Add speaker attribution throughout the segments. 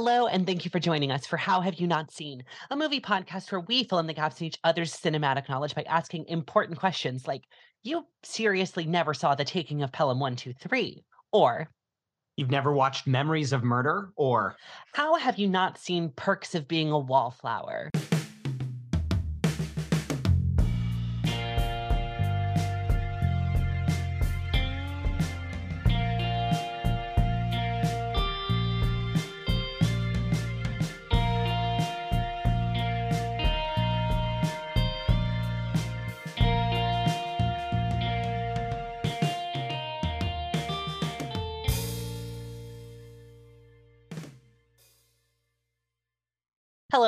Speaker 1: Hello, and thank you for joining us for How Have You Not Seen, a movie podcast where we fill in the gaps in each other's cinematic knowledge by asking important questions like, You seriously never saw the taking of Pelham 123? Or,
Speaker 2: You've never watched Memories of Murder? Or,
Speaker 1: How have you not seen Perks of Being a Wallflower?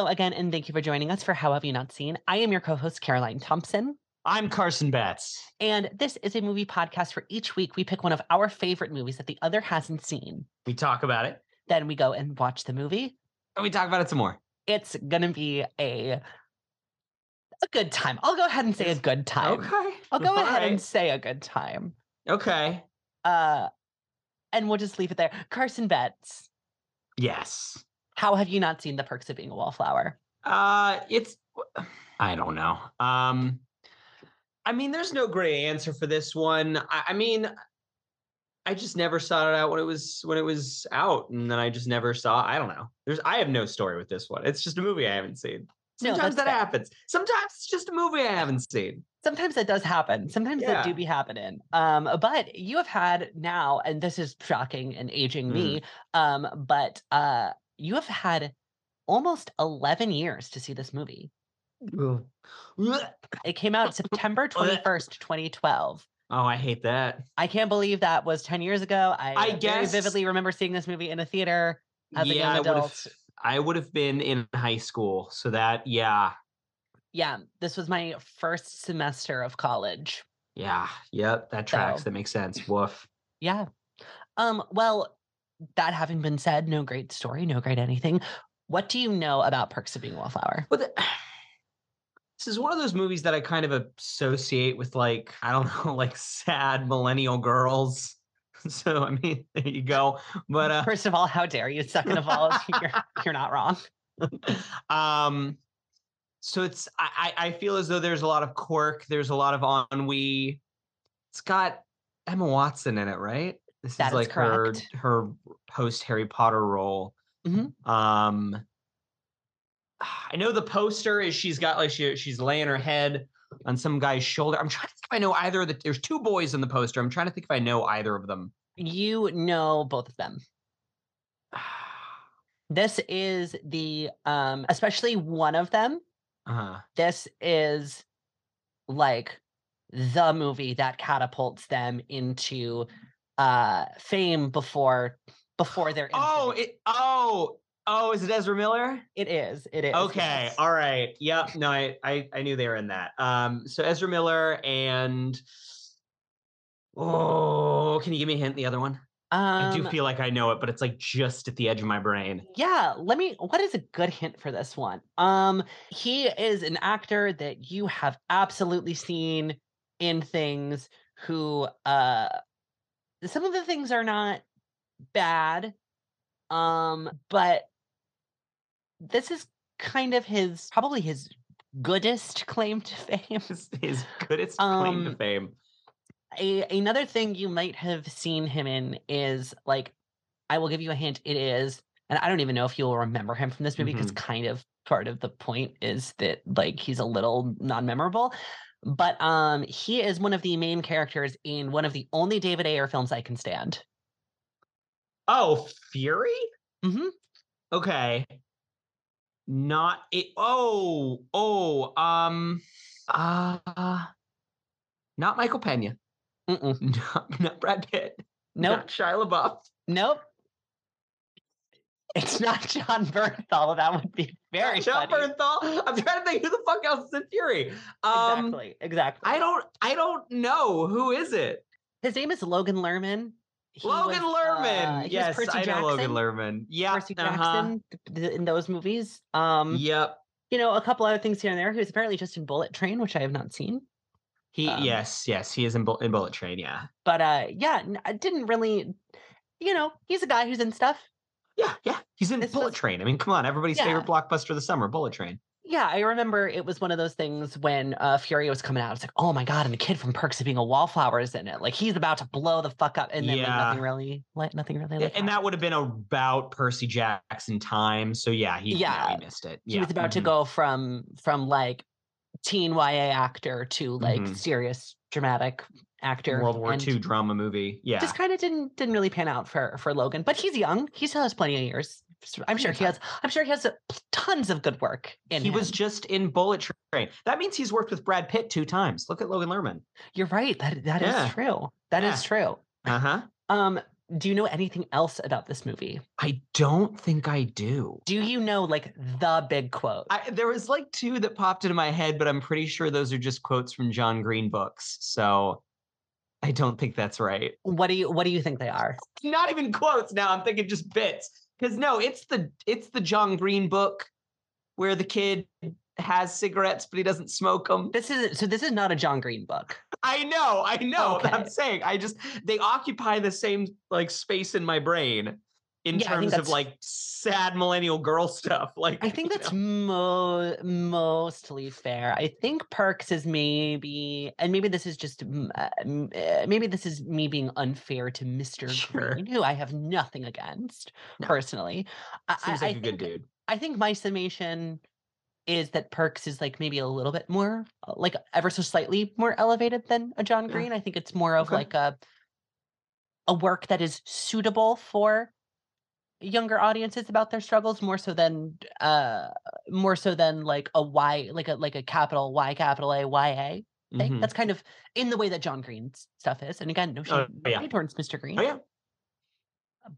Speaker 1: Hello again, and thank you for joining us for How Have You Not Seen. I am your co host, Caroline Thompson.
Speaker 2: I'm Carson Betts.
Speaker 1: And this is a movie podcast where each week we pick one of our favorite movies that the other hasn't seen.
Speaker 2: We talk about it,
Speaker 1: Then we go and watch the movie.
Speaker 2: and we talk about it some more.
Speaker 1: It's gonna be a a good time. I'll go ahead and say a good time.
Speaker 2: Okay.
Speaker 1: I'll go
Speaker 2: All
Speaker 1: ahead and say a good time.
Speaker 2: Okay.
Speaker 1: Uh and we'll just leave it there. Carson Betts,
Speaker 2: Yes.
Speaker 1: How have you not seen the perks of being a wallflower?
Speaker 2: Uh, it's I don't know. Um, I mean, there's no great answer for this one. I, I mean, I just never sought it out when it was when it was out, and then I just never saw. I don't know. There's I have no story with this one. It's just a movie I haven't seen. Sometimes
Speaker 1: that's
Speaker 2: that
Speaker 1: fair.
Speaker 2: happens. Sometimes it's just a movie I haven't seen.
Speaker 1: Sometimes that does happen. Sometimes that do be happening. Um, but you have had now, and this is shocking and aging me, um, but uh you have had almost 11 years to see this movie. It came out September 21st, 2012.
Speaker 2: Oh, I hate that.
Speaker 1: I can't believe that was 10 years ago. I,
Speaker 2: I
Speaker 1: very
Speaker 2: guess-
Speaker 1: vividly remember seeing this movie in a theater as a young adult.
Speaker 2: I would have been in high school, so that yeah,
Speaker 1: Yeah, this was my first semester of college.
Speaker 2: yeah, yep, that tracks.
Speaker 1: So-
Speaker 2: That makes sense. Woof.
Speaker 1: Yeah. Um, well, that having been said, no great story, no great anything. What do you know about Perks of Being a Wallflower?
Speaker 2: But the, this is one of those movies that I kind of associate with like I don't know, like sad millennial girls. So I mean, there you go. But uh,
Speaker 1: First of all, how dare you? Second of all, you're, you're not wrong.
Speaker 2: um, so it's I I I feel as though there's a lot of quirk. There's a lot of ennui. It's got Emma Watson in it, right? This
Speaker 1: That
Speaker 2: is like her her post Harry Potter role.
Speaker 1: Mhm.
Speaker 2: Um, I know the poster is she's got like she she's laying her head on some guy's shoulder. I'm trying to think if I know either of the. There's two boys in the poster. I'm trying to think if I know either of them.
Speaker 1: You know both of them. This is the um, especially one of them.
Speaker 2: Uh-huh.
Speaker 1: This is like the movie that catapults them into uh fame before before their
Speaker 2: Oh, it. Oh, oh, is it Ezra Miller?
Speaker 1: it is it is
Speaker 2: Okay,
Speaker 1: yes.
Speaker 2: all right. Yep. No, I, I I knew they were in that. Um, so Ezra Miller and oh, can you give me a hint? The other one. I do
Speaker 1: Um,
Speaker 2: feel like I know it, but it's like just at the edge of my brain.
Speaker 1: Yeah, let me what is a good hint for this one? Um he is an actor that you have absolutely seen in things who uh some of the things are not bad um but this is kind of his probably his goodest claim to fame.
Speaker 2: His, his goodest claim to
Speaker 1: Um,
Speaker 2: fame.
Speaker 1: A, another thing you might have seen him in is like I will give you a hint it is and I don't even know if you'll remember him from this movie because kind of part of the point is that like he's a little non-memorable but um he is one of the main characters in one of the only David Ayer films I can stand.
Speaker 2: Oh, Fury.
Speaker 1: Mhm.
Speaker 2: Okay. Not it. Oh, oh. Um. Uh. Not Michael Pena.
Speaker 1: Mm-mm.
Speaker 2: Not, not Brad Pitt.
Speaker 1: Nope.
Speaker 2: Not Shia LaBeouf.
Speaker 1: Nope. It's not Jon Bernthal. That would be very
Speaker 2: Jon
Speaker 1: funny.
Speaker 2: Bernthal. I'm trying to think who the fuck else is in Fury. Um,
Speaker 1: exactly. Exactly.
Speaker 2: I don't. I don't know who is it.
Speaker 1: His name is Logan Lerman. He
Speaker 2: Logan
Speaker 1: was,
Speaker 2: Lerman.
Speaker 1: uh,
Speaker 2: yes,
Speaker 1: Percy
Speaker 2: I know Logan Lerman. Yeah.
Speaker 1: Percy
Speaker 2: uh-huh.
Speaker 1: Jackson in those movies. Um,
Speaker 2: Yep.
Speaker 1: you know, a couple other things here and there. He was apparently just in Bullet Train, which I have not seen.
Speaker 2: He.
Speaker 1: Um,
Speaker 2: yes. Yes. He is in, in Bullet Train. Yeah.
Speaker 1: But uh, yeah, I didn't really. You know, he's a guy who's in stuff.
Speaker 2: Yeah, yeah. He's in
Speaker 1: This
Speaker 2: Bullet
Speaker 1: was-
Speaker 2: Train. I mean, come on, everybody's
Speaker 1: Yeah.
Speaker 2: favorite blockbuster of the summer, Bullet Train.
Speaker 1: Yeah, I remember it was one of those things when uh, Fury was coming out. It's like, oh my god, and the kid from Perks of Being a Wallflower is in it. Like he's about to blow the fuck up, and then like, nothing really, like nothing really.
Speaker 2: Yeah,
Speaker 1: Like,
Speaker 2: and that
Speaker 1: happened.
Speaker 2: would have been about Percy Jackson time. So yeah, he yeah,
Speaker 1: Yeah.
Speaker 2: he missed it.
Speaker 1: he was about to
Speaker 2: mhm.
Speaker 1: go from from like teen YA actor to like
Speaker 2: Mhm.
Speaker 1: serious dramatic actor.
Speaker 2: World War II drama movie. Yeah.
Speaker 1: Just kind of didn't didn't really pan out for for Logan, but he's young. He still has plenty of years. I'm sure he has. I'm sure he has uh, tons of good work in
Speaker 2: he
Speaker 1: him.
Speaker 2: was just in Bullet Train. That means he's worked with Brad Pitt two times. Look at Logan Lerman.
Speaker 1: You're right. That that is
Speaker 2: Yeah.
Speaker 1: true. That is
Speaker 2: Yeah.
Speaker 1: true.
Speaker 2: Uh-huh.
Speaker 1: Um, do you know anything else about this movie?
Speaker 2: I don't think I do.
Speaker 1: Do you know like the big quote?
Speaker 2: I, there was like two that popped into my head, but I'm pretty sure those are just quotes from John Green books. So I don't think that's right.
Speaker 1: what do you what do you think they are?
Speaker 2: Not even quotes now. I'm thinking just bits. Because no, it's the it's the John Green book where the kid has cigarettes but he doesn't smoke them.
Speaker 1: This is so this is not a John Green book.
Speaker 2: I know, I know. I'm saying I just they occupy the same like space in my brain in
Speaker 1: Yeah,
Speaker 2: terms of like sad millennial girl stuff. Like
Speaker 1: I think that's mo- mostly fair. I think Perks is maybe, and maybe this is just, uh, uh, maybe this is me being unfair to Mr.
Speaker 2: Sure.
Speaker 1: Green, who I have nothing against
Speaker 2: No.
Speaker 1: personally.
Speaker 2: Seems
Speaker 1: I-
Speaker 2: like
Speaker 1: I
Speaker 2: a good
Speaker 1: think-
Speaker 2: dude.
Speaker 1: I think my summation is that Perks is like maybe a little bit more, uh, like ever so slightly more elevated than a John
Speaker 2: Yeah.
Speaker 1: Green. I think it's more of
Speaker 2: Okay.
Speaker 1: like a a work that is suitable for younger audiences about their struggles more so than uh more so than like a Y like a like a capital Y capital A Y A thing.
Speaker 2: Mhm.
Speaker 1: That's kind of in the way that John Green's stuff is. And again, no shade,
Speaker 2: Oh,
Speaker 1: no
Speaker 2: yeah.
Speaker 1: towards Mr. Green.
Speaker 2: Oh yeah,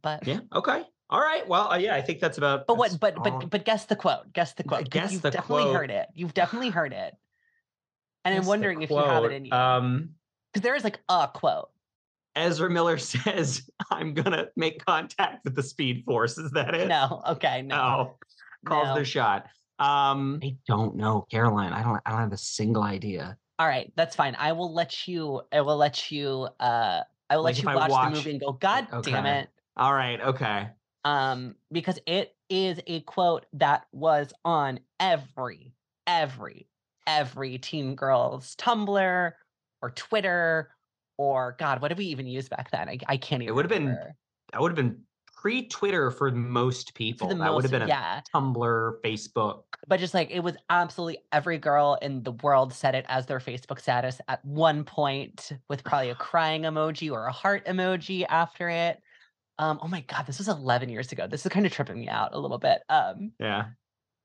Speaker 1: But
Speaker 2: yeah. Okay. All right. Well, uh, yeah, I think that's about.
Speaker 1: but what but but but guess the quote. Guess the quote
Speaker 2: guess
Speaker 1: you've
Speaker 2: the
Speaker 1: definitely
Speaker 2: quote.
Speaker 1: heard it. You've definitely heard it. And
Speaker 2: Guess
Speaker 1: I'm wondering if you have it in you.
Speaker 2: Um,
Speaker 1: Because there is like a quote.
Speaker 2: Ezra Miller says, "I'm gonna make contact with the Speed Force." Is that it?
Speaker 1: No, okay, no.
Speaker 2: No. Calls
Speaker 1: No.
Speaker 2: their shot. Um, I don't know, Caroline. I don't. I don't have a single idea.
Speaker 1: All right, that's fine. I will let you. I will let you. Uh, I will
Speaker 2: Like,
Speaker 1: let you watch,
Speaker 2: watch-
Speaker 1: the movie and go. God damn it!
Speaker 2: All right. Okay.
Speaker 1: Um, because it is a quote that was on every, every, every teen girl's Tumblr or Twitter or God, what did we even use back then? I, I can't even.
Speaker 2: It would've been
Speaker 1: remember.
Speaker 2: That would have been pre-Twitter for most
Speaker 1: For
Speaker 2: people.
Speaker 1: the
Speaker 2: that would have been a
Speaker 1: yeah.
Speaker 2: Tumblr, Facebook.
Speaker 1: but just like it was absolutely every girl in the world said it as their Facebook status at one point with probably a crying emoji or a heart emoji after it. Um, oh my god, this was 11 years ago. This is kind of tripping me out a little bit. Um,
Speaker 2: Yeah.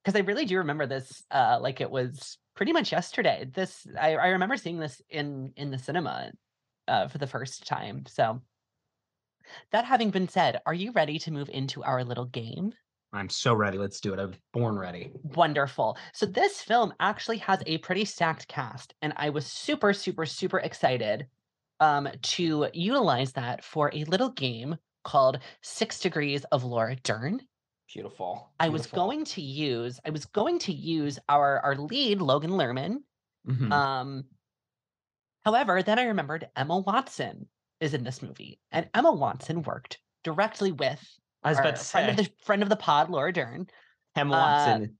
Speaker 1: because I really do remember this uh like it was pretty much yesterday. This I, I remember seeing this in in the cinema uh for the first time. So that having been said, are you ready to move into our little game?
Speaker 2: I'm so ready. Let's do it. I'm born ready.
Speaker 1: Wonderful. So this film actually has a pretty stacked cast, and I was super, super, super excited um, to utilize that for a little game called Six Degrees of Laura Dern.
Speaker 2: Beautiful.
Speaker 1: I was going to use I was going to use our our lead Logan Lerman.
Speaker 2: Mhm.
Speaker 1: Um, however, then I remembered Emma Watson is in this movie, and Emma Watson worked directly with
Speaker 2: I was about to
Speaker 1: friend
Speaker 2: say
Speaker 1: of the friend of the pod, Laura Dern.
Speaker 2: Emma
Speaker 1: uh,
Speaker 2: Watson.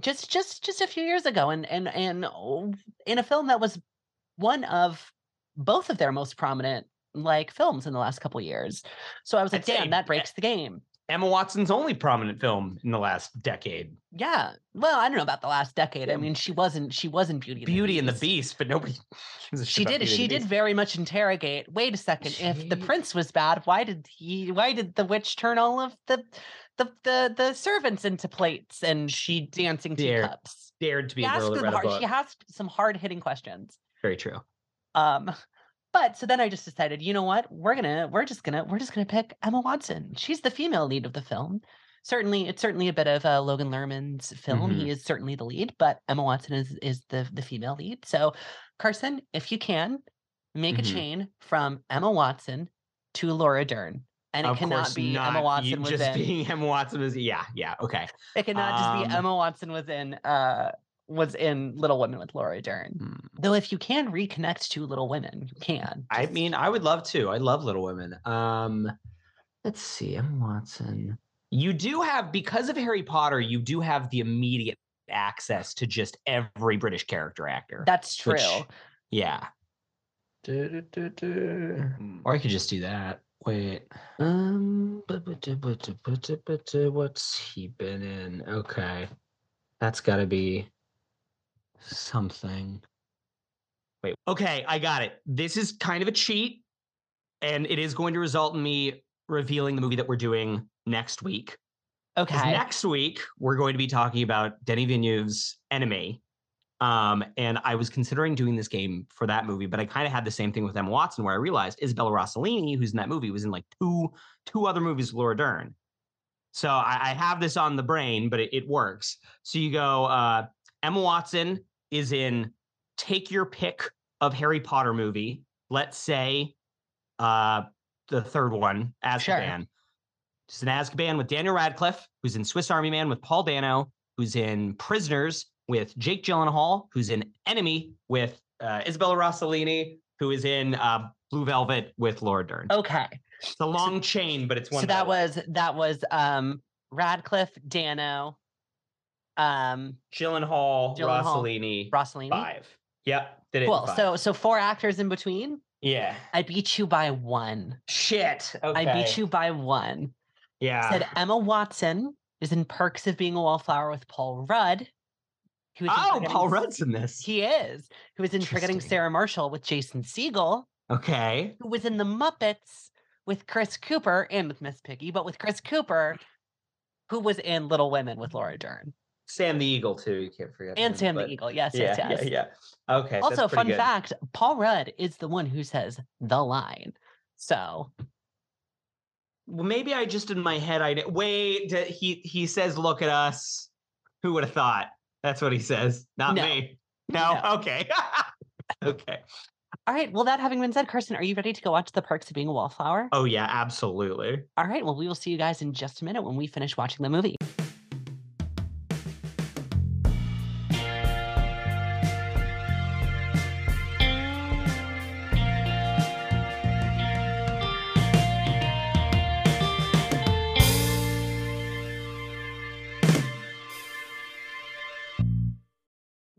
Speaker 1: just just just a few years ago and and and oh, in a film that was one of both of their most prominent like films in the last couple years so i was like
Speaker 2: I'd say
Speaker 1: damn that
Speaker 2: e-
Speaker 1: breaks the game
Speaker 2: Emma Watson's only prominent film in the last decade.
Speaker 1: yeah well i don't know about the last decade i mean she wasn't she wasn't beauty and
Speaker 2: Beauty
Speaker 1: the
Speaker 2: and the
Speaker 1: Beast.
Speaker 2: But nobody gives a shit
Speaker 1: she did
Speaker 2: Beauty
Speaker 1: she did
Speaker 2: Beast.
Speaker 1: very much interrogate wait a second if the prince was bad why did he why did the witch turn all of the the the, the servants into plates and
Speaker 2: She
Speaker 1: dancing
Speaker 2: dared-
Speaker 1: teacups
Speaker 2: dared to be
Speaker 1: she
Speaker 2: a girl
Speaker 1: asked,
Speaker 2: that
Speaker 1: them
Speaker 2: read a
Speaker 1: hard, she asked some hard-hitting questions
Speaker 2: Very true.
Speaker 1: Um, but so then I just decided, you know what? We're gonna, we're just gonna, we're just gonna pick Emma Watson. She's the female lead of the film. Certainly, it's certainly a bit of uh, Logan Lerman's film.
Speaker 2: Mhm.
Speaker 1: He is certainly the lead, but Emma Watson is is the the female lead. So, Carson, if you can, make
Speaker 2: Mhm.
Speaker 1: a chain from Emma Watson to Laura Dern, and it
Speaker 2: of
Speaker 1: cannot be
Speaker 2: not.
Speaker 1: Emma
Speaker 2: you
Speaker 1: Watson was
Speaker 2: just being Emma Watson is yeah, yeah, okay.
Speaker 1: it cannot just be
Speaker 2: um,
Speaker 1: Emma Watson was in. Uh, was in Little Women with Laura Dern.
Speaker 2: Hmm.
Speaker 1: Though, if you can reconnect to Little Women, you can.
Speaker 2: I mean, I would love to. I love Little Women. Um Let's see, Emma Watson. You do have because of Harry Potter, you do have the immediate access to just every British character actor.
Speaker 1: That's true.
Speaker 2: which- yeah. Or I could just do that. Wait. Um what's he been in? Okay. That's gotta be something. Wait. Okay, I got it. This is kind of a cheat, and it is going to result in me revealing the movie that we're doing next week.
Speaker 1: okay.
Speaker 2: Next week, we're going to be talking about Denis Villeneuve's Enemy. Um, and I was considering doing this game for that movie, but I kind of had the same thing with Emma Watson, where I realized Isabella Rossellini, who's in that movie, was in like two two other movies with Laura Dern. So I, I have this on the brain, but it, it works. So you go, uh, Emma Watson is in take your pick of Harry Potter movie. Let's say uh, the third one,
Speaker 1: Sure.
Speaker 2: Azkaban. She's in Azkaban with Daniel Radcliffe, who's in Swiss Army Man with Paul Dano, who's in Prisoners with Jake Gyllenhaal, who's in Enemy with uh, Isabella Rossellini, who is in uh, Blue Velvet with Laura Dern.
Speaker 1: Okay.
Speaker 2: It's a long chain, but it's one.
Speaker 1: so that
Speaker 2: one.
Speaker 1: was that was um Radcliffe, Dano, um
Speaker 2: Gyllenhaal,
Speaker 1: Gyllenhaal,
Speaker 2: Rossellini,
Speaker 1: Rossellini.
Speaker 2: five. Yep, did it.
Speaker 1: Cool. So so four actors in between.
Speaker 2: yeah,
Speaker 1: I beat you by one.
Speaker 2: shit. Okay.
Speaker 1: I beat you by one.
Speaker 2: Yeah.
Speaker 1: Said Emma Watson is in Perks of Being a Wallflower with Paul Rudd. Who was in
Speaker 2: oh, Paul Rudd's in this.
Speaker 1: He is. Who was in Forgetting Sarah Marshall with Jason Segel.
Speaker 2: okay.
Speaker 1: Who was in The Muppets with Chris Cooper and with Miss Piggy, but with Chris Cooper, who was in Little Women with Laura Dern
Speaker 2: Sam the Eagle too. You can't forget.
Speaker 1: and
Speaker 2: him,
Speaker 1: Sam the Eagle. Yes,
Speaker 2: Yeah,
Speaker 1: yes, yes.
Speaker 2: yeah, yeah. Okay.
Speaker 1: Also, fun
Speaker 2: good.
Speaker 1: fact: Paul Rudd is the one who says the line. So
Speaker 2: Well, maybe I just in my head I wait. He he says, "Look at us." Who would have thought? That's what he says. Not
Speaker 1: No.
Speaker 2: me. No.
Speaker 1: No.
Speaker 2: Okay. okay.
Speaker 1: All right. Well, that having been said, Carson, are you ready to go watch The Perks of Being a Wallflower?
Speaker 2: Oh yeah, absolutely.
Speaker 1: All right. Well, we will see you guys in just a minute when we finish watching the movie.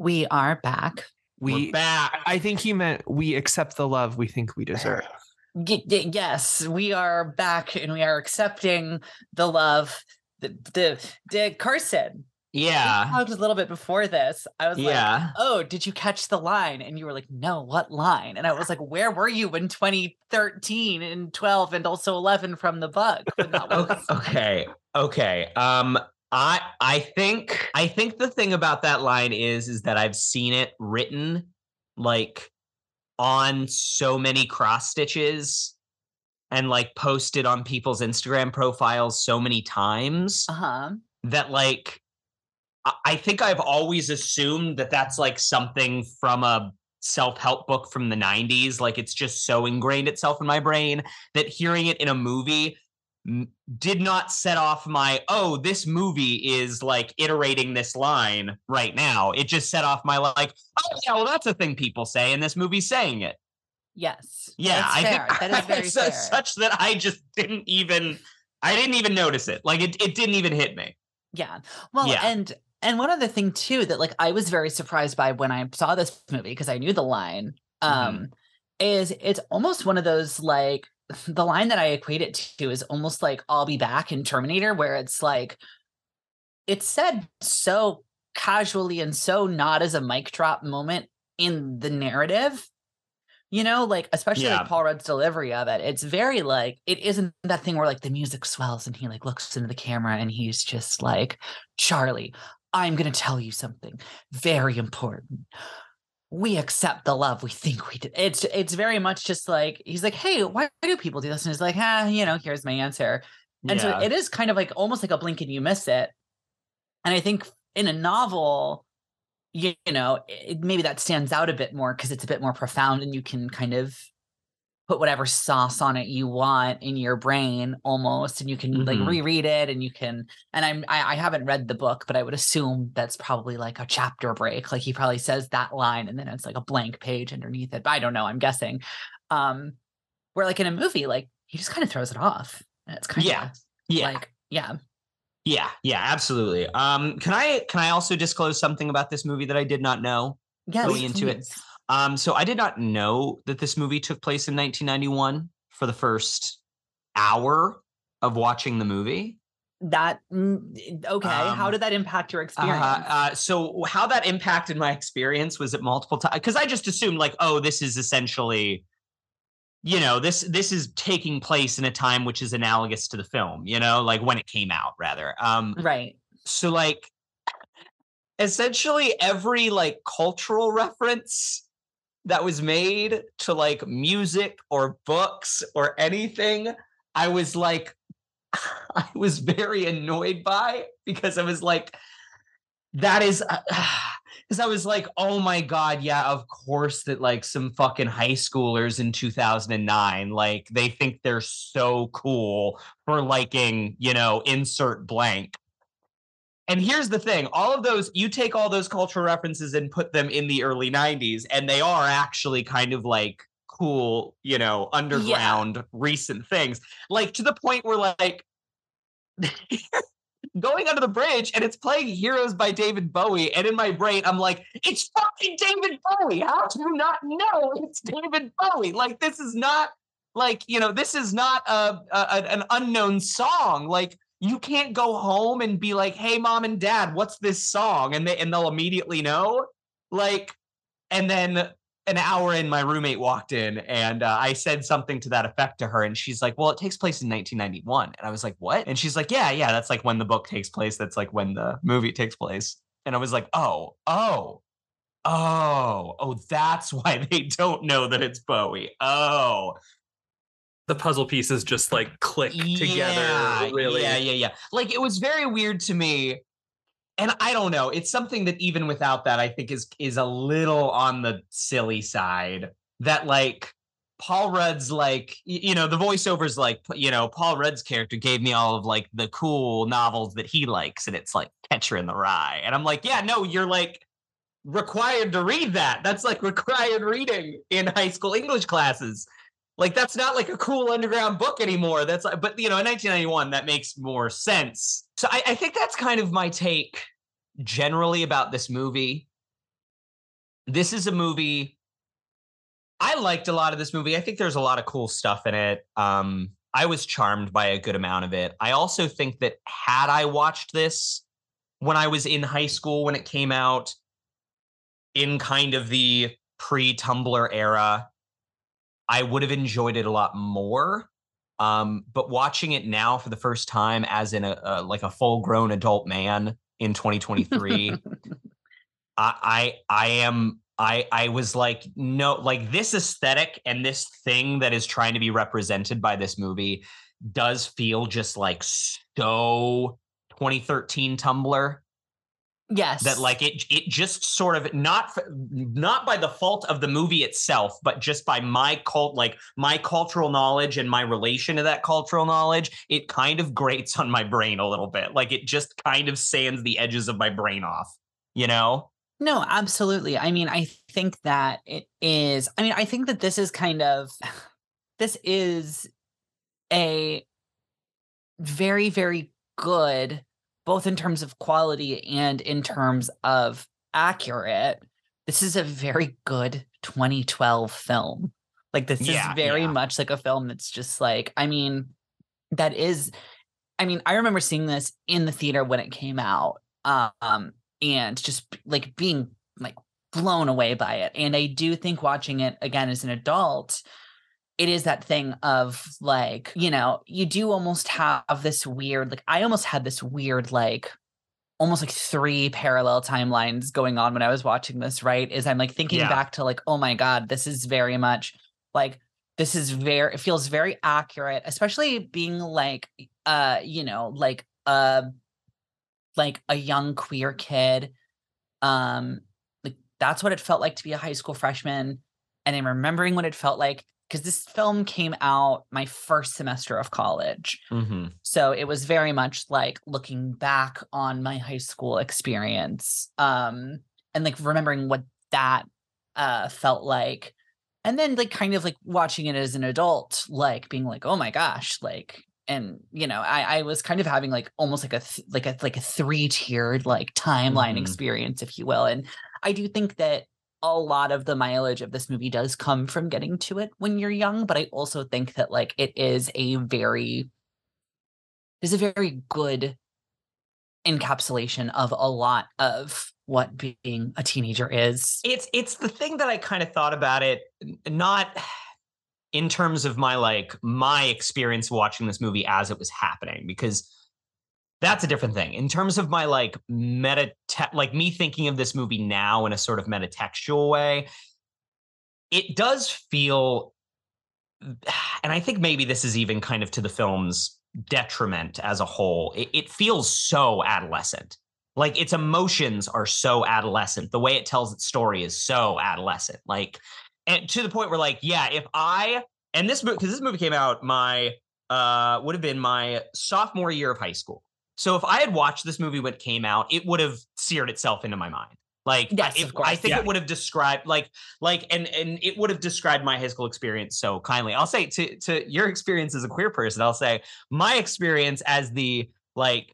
Speaker 1: We are back.
Speaker 3: We
Speaker 2: We're back.
Speaker 3: I think he meant we accept the love we think we deserve.
Speaker 1: Y- y- yes, we are back and we are accepting the love. The, the, the Carson, we
Speaker 2: Yeah.
Speaker 1: talked a little bit before this. I was like, oh, did you catch the line? And you were like, no, what line? And I was like, where were you in 2013 and 12 and also 11 from the bug?
Speaker 2: okay. okay. Okay. Um I I think I think the thing about that line is is that I've seen it written like on so many cross stitches and like posted on people's Instagram profiles so many times
Speaker 1: Uh-huh.
Speaker 2: that like I- I think I've always assumed that that's like something from a self-help book from the 90s like it's just so ingrained itself in my brain that hearing it in a movie did not set off my oh this movie is like iterating this line right now it just set off my like oh yeah well that's a thing people say and this movie's saying it
Speaker 1: Yes.
Speaker 2: yeah i
Speaker 1: fair.
Speaker 2: think
Speaker 1: that is very
Speaker 2: so- such that i just didn't even i didn't even notice it like it, it didn't even hit me
Speaker 1: Yeah. Well,
Speaker 2: Yeah.
Speaker 1: and and one other thing too that like I was very surprised by when I saw this movie because I knew the line um
Speaker 2: Mhm.
Speaker 1: is it's almost one of those like the line that I equate it to is almost like I'll be back in Terminator where it's like it's said so casually and so not as a mic drop moment in the narrative. You know, like especially
Speaker 2: Yeah.
Speaker 1: like Paul Rudd's delivery of it. It's very like it isn't that thing where like the music swells and he like looks into the camera and he's just like, Charlie, I'm gonna tell you something very important. We accept the love we think we did. It's it's very much just like he's like, hey, why do people do this? And he's like, ah, you know, here's my answer. And so it is kind of like almost like a blink and you miss it. And I think in a novel, you, you know, it, maybe that stands out a bit more because it's a bit more profound and you can kind of put whatever sauce on it you want in your brain almost and you can like
Speaker 2: Mhm.
Speaker 1: reread it and you can and i'm I, I haven't read the book but i would assume that's probably like a chapter break like he probably says that line and then it's like a blank page underneath it but i don't know i'm guessing um where like in a movie like he just kind of throws it off and It's kind
Speaker 2: Yeah.
Speaker 1: of
Speaker 2: Yeah. Yeah.
Speaker 1: Like yeah.
Speaker 2: Yeah, yeah, absolutely. Um, can I can I also disclose something about this movie that I did not know?
Speaker 1: Yes,
Speaker 2: Going into it. Um, so I did not know that this movie took place in 1991 for the first hour of watching the movie.
Speaker 1: That mm, okay. How
Speaker 2: Um,
Speaker 1: did that impact your experience?
Speaker 2: Uh, uh, so how that impacted my experience was it multiple times because I just assumed like, oh, this is essentially, you know, this this is taking place in a time which is analogous to the film, you know, like when it came out, rather. Um,
Speaker 1: right.
Speaker 2: so like essentially every like cultural reference that was made to like music or books or anything i was like i was very annoyed by because i was like that is uh, because i was like oh my god yeah of course that like some fucking high schoolers in 2009 like they think they're so cool for liking you know insert blank and here's the thing all of those, you take all those cultural references and put them in the early 90s, and they are actually kind of like cool, you know, underground recent things. Like to the point where, like, going under the bridge and it's playing Heroes by David Bowie. And in my brain, I'm like, it's fucking David Bowie. How do you not know it's David Bowie? Like, this is not like, you know, this is not a, a an unknown song. Like, you can't go home and be like, "Hey, mom and dad, what's this song?" and they and they'll immediately know. Like, and then an hour in, my roommate walked in, and uh, I said something to that effect to her, and she's like, "Well, it takes place in 1991," and I was like, "What?" And she's like, "Yeah, yeah, that's like when the book takes place. That's like when the movie takes place." And I was like, "Oh, oh." Oh, oh, that's why they don't know that it's Bowie. Oh,
Speaker 3: The puzzle pieces just like click
Speaker 2: Yeah,
Speaker 3: together. Really.
Speaker 2: Yeah, yeah, yeah. Like it was very weird to me. And I don't know. It's something that even without that, I think is is a little on the silly side. That like Paul Rudd's like, you know, the voiceovers like, you know, Paul Rudd's character gave me all of like the cool novels that he likes, and it's like Catcher in the Rye. And I'm like, yeah, no, you're like required to read that. That's like required reading in high school English classes. Like that's not like a cool underground book anymore. That's like, but you know, in 1991, that makes more sense. So I, I think that's kind of my take generally about this movie. This is a movie. I liked a lot of this movie. I think there's a lot of cool stuff in it. Um, I was charmed by a good amount of it. I also think that had I watched this when I was in high school when it came out, in kind of the pre-Tumblr era, I would have enjoyed it a lot more. Um, but watching it now for the first time as in a, a like a full-grown adult man in 2023, I, I I am I I was like no like this aesthetic and this thing that is trying to be represented by this movie does feel just like so 2013 Tumblr
Speaker 1: Yes.
Speaker 2: that like it it just sort of not not by the fault of the movie itself but just by my cult like my cultural knowledge and my relation to that cultural knowledge it kind of grates on my brain a little bit like it just kind of sands the edges of my brain off you know
Speaker 1: No, absolutely. I mean, I think that it is. I mean, I think that this is kind of this is a very, very good, both in terms of quality and in terms of accurate. This is a very good 2012 film. Like this
Speaker 2: Yeah,
Speaker 1: is very
Speaker 2: yeah.
Speaker 1: much like a film that's just like, I mean, that is I mean, I remember seeing this in the theater when it came out. Um, and just like being like blown away by it. And I do think watching it again as an adult, it is that thing of like, you know, you do almost have this weird, like, I almost had this weird, like, almost like three parallel timelines going on when I was watching this, right? Is I'm like thinking
Speaker 2: Yeah.
Speaker 1: back to like, oh my God, this is very much like, this is very, it feels very accurate, especially being like, uh, you know, like, uh, like a young queer kid. Um, like that's what it felt like to be a high school freshman. And I'm remembering what it felt like because this film came out my first semester of college.
Speaker 2: mm-hmm.
Speaker 1: So it was very much like looking back on my high school experience um and like remembering what that uh felt like. And then like kind of like watching it as an adult like being like oh my gosh like and you know I, I was kind of having like almost like a th- like a like a three tiered like timeline
Speaker 2: Mhm.
Speaker 1: experience if you will and i do think that a lot of the mileage of this movie does come from getting to it when you're young but i also think that like it is a very there's a very good encapsulation of a lot of what being a teenager is.
Speaker 2: It's it's the thing that I kind of thought about it, not in terms of my like my experience watching this movie as it was happening, because that's a different thing. In terms of my like meta, like me thinking of this movie now in a sort of metatextual way, it does feel, and I think maybe this is even kind of to the film's detriment as a whole. It, it feels so adolescent like its emotions are so adolescent the way it tells its story is so adolescent like and to the point where like yeah if i and this movie because this movie came out my uh would have been my sophomore year of high school so if i had watched this movie when it came out it would have seared itself into my mind. Like
Speaker 1: Yes, course,
Speaker 2: i think
Speaker 3: yeah.
Speaker 2: it would have described like like and and it would have described my high school experience so kindly. I'll say to to your experience as a queer person i'll say my experience as the like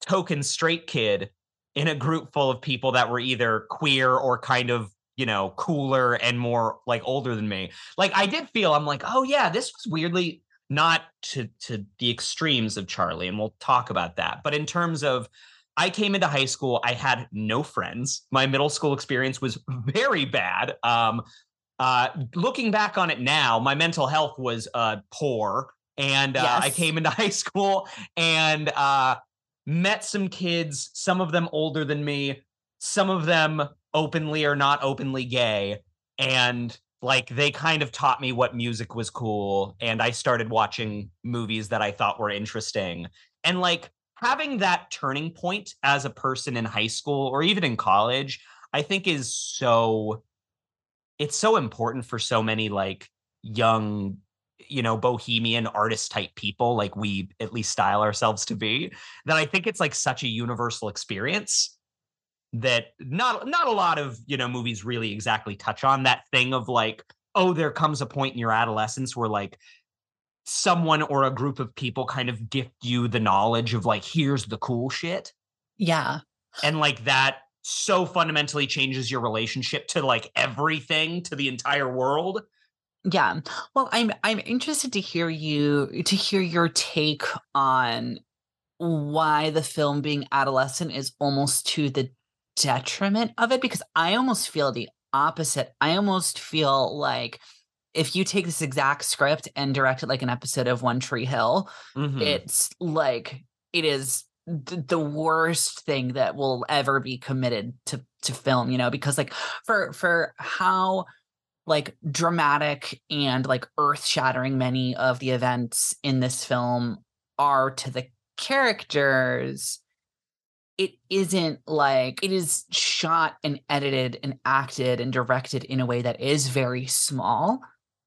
Speaker 2: token straight kid in a group full of people that were either queer or kind of you know cooler and more like older than me. Like i did feel i'm like oh yeah this was weirdly not to to the extremes of charlie and we'll talk about that but in terms of i came into high school i had no friends my middle school experience was very bad um uh looking back on it now my mental health was uh poor and uh, i came into high school and uh met some kids, some of them older than me, some of them openly or not openly gay. And like they kind of taught me what music was cool. And I started watching movies that I thought were interesting. And like having that turning point as a person in high school or even in college, I think is so, it's so important for so many like young you know bohemian artist type people like we at least style ourselves to be that i think it's like such a universal experience that not not a lot of you know movies really exactly touch on that thing of like oh there comes a point in your adolescence where like someone or a group of people kind of gift you the knowledge of like here's the cool shit.
Speaker 1: Yeah.
Speaker 2: And like that so fundamentally changes your relationship to like everything to the entire world.
Speaker 1: Yeah. Well, I'm I'm interested to hear you to hear your take on why the film being adolescent is almost to the detriment of it because I almost feel the opposite. I almost feel like if you take this exact script and direct it like an episode of One Tree Hill,
Speaker 2: Mhm.
Speaker 1: it's like it is th- the worst thing that will ever be committed to to film you know because like for for how like dramatic and like earth-shattering many of the events in this film are to the characters it isn't like it is shot and edited and acted and directed in a way that is very small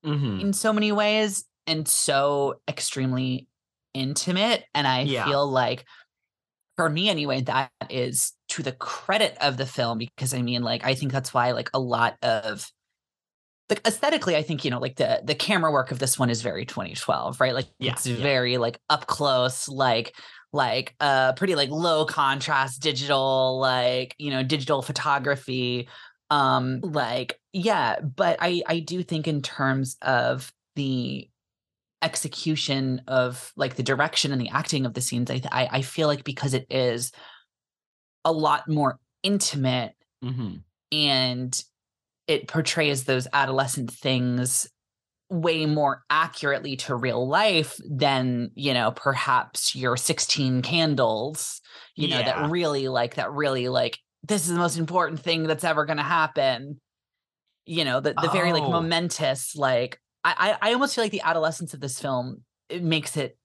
Speaker 2: Mhm.
Speaker 1: in so many ways and so extremely intimate and i
Speaker 2: Yeah.
Speaker 1: feel like for me anyway that is to the credit of the film because i mean like i think that's why like a lot of like aesthetically i think you know like the the camera work of this one is very 2012 right like
Speaker 2: Yeah,
Speaker 1: it's
Speaker 2: yeah.
Speaker 1: very like up close like like uh pretty like low contrast digital like you know digital photography um like yeah but i i do think in terms of the execution of like the direction and the acting of the scenes i i, I feel like because it is a lot more intimate
Speaker 2: Mhm.
Speaker 1: and it portrays those adolescent things way more accurately to real life than you know perhaps your 16 candles you know that really like that really like this is the most important thing that's ever going to happen you know the, the very like
Speaker 2: Oh.
Speaker 1: momentous like I, I i almost feel like the adolescence of this film it makes it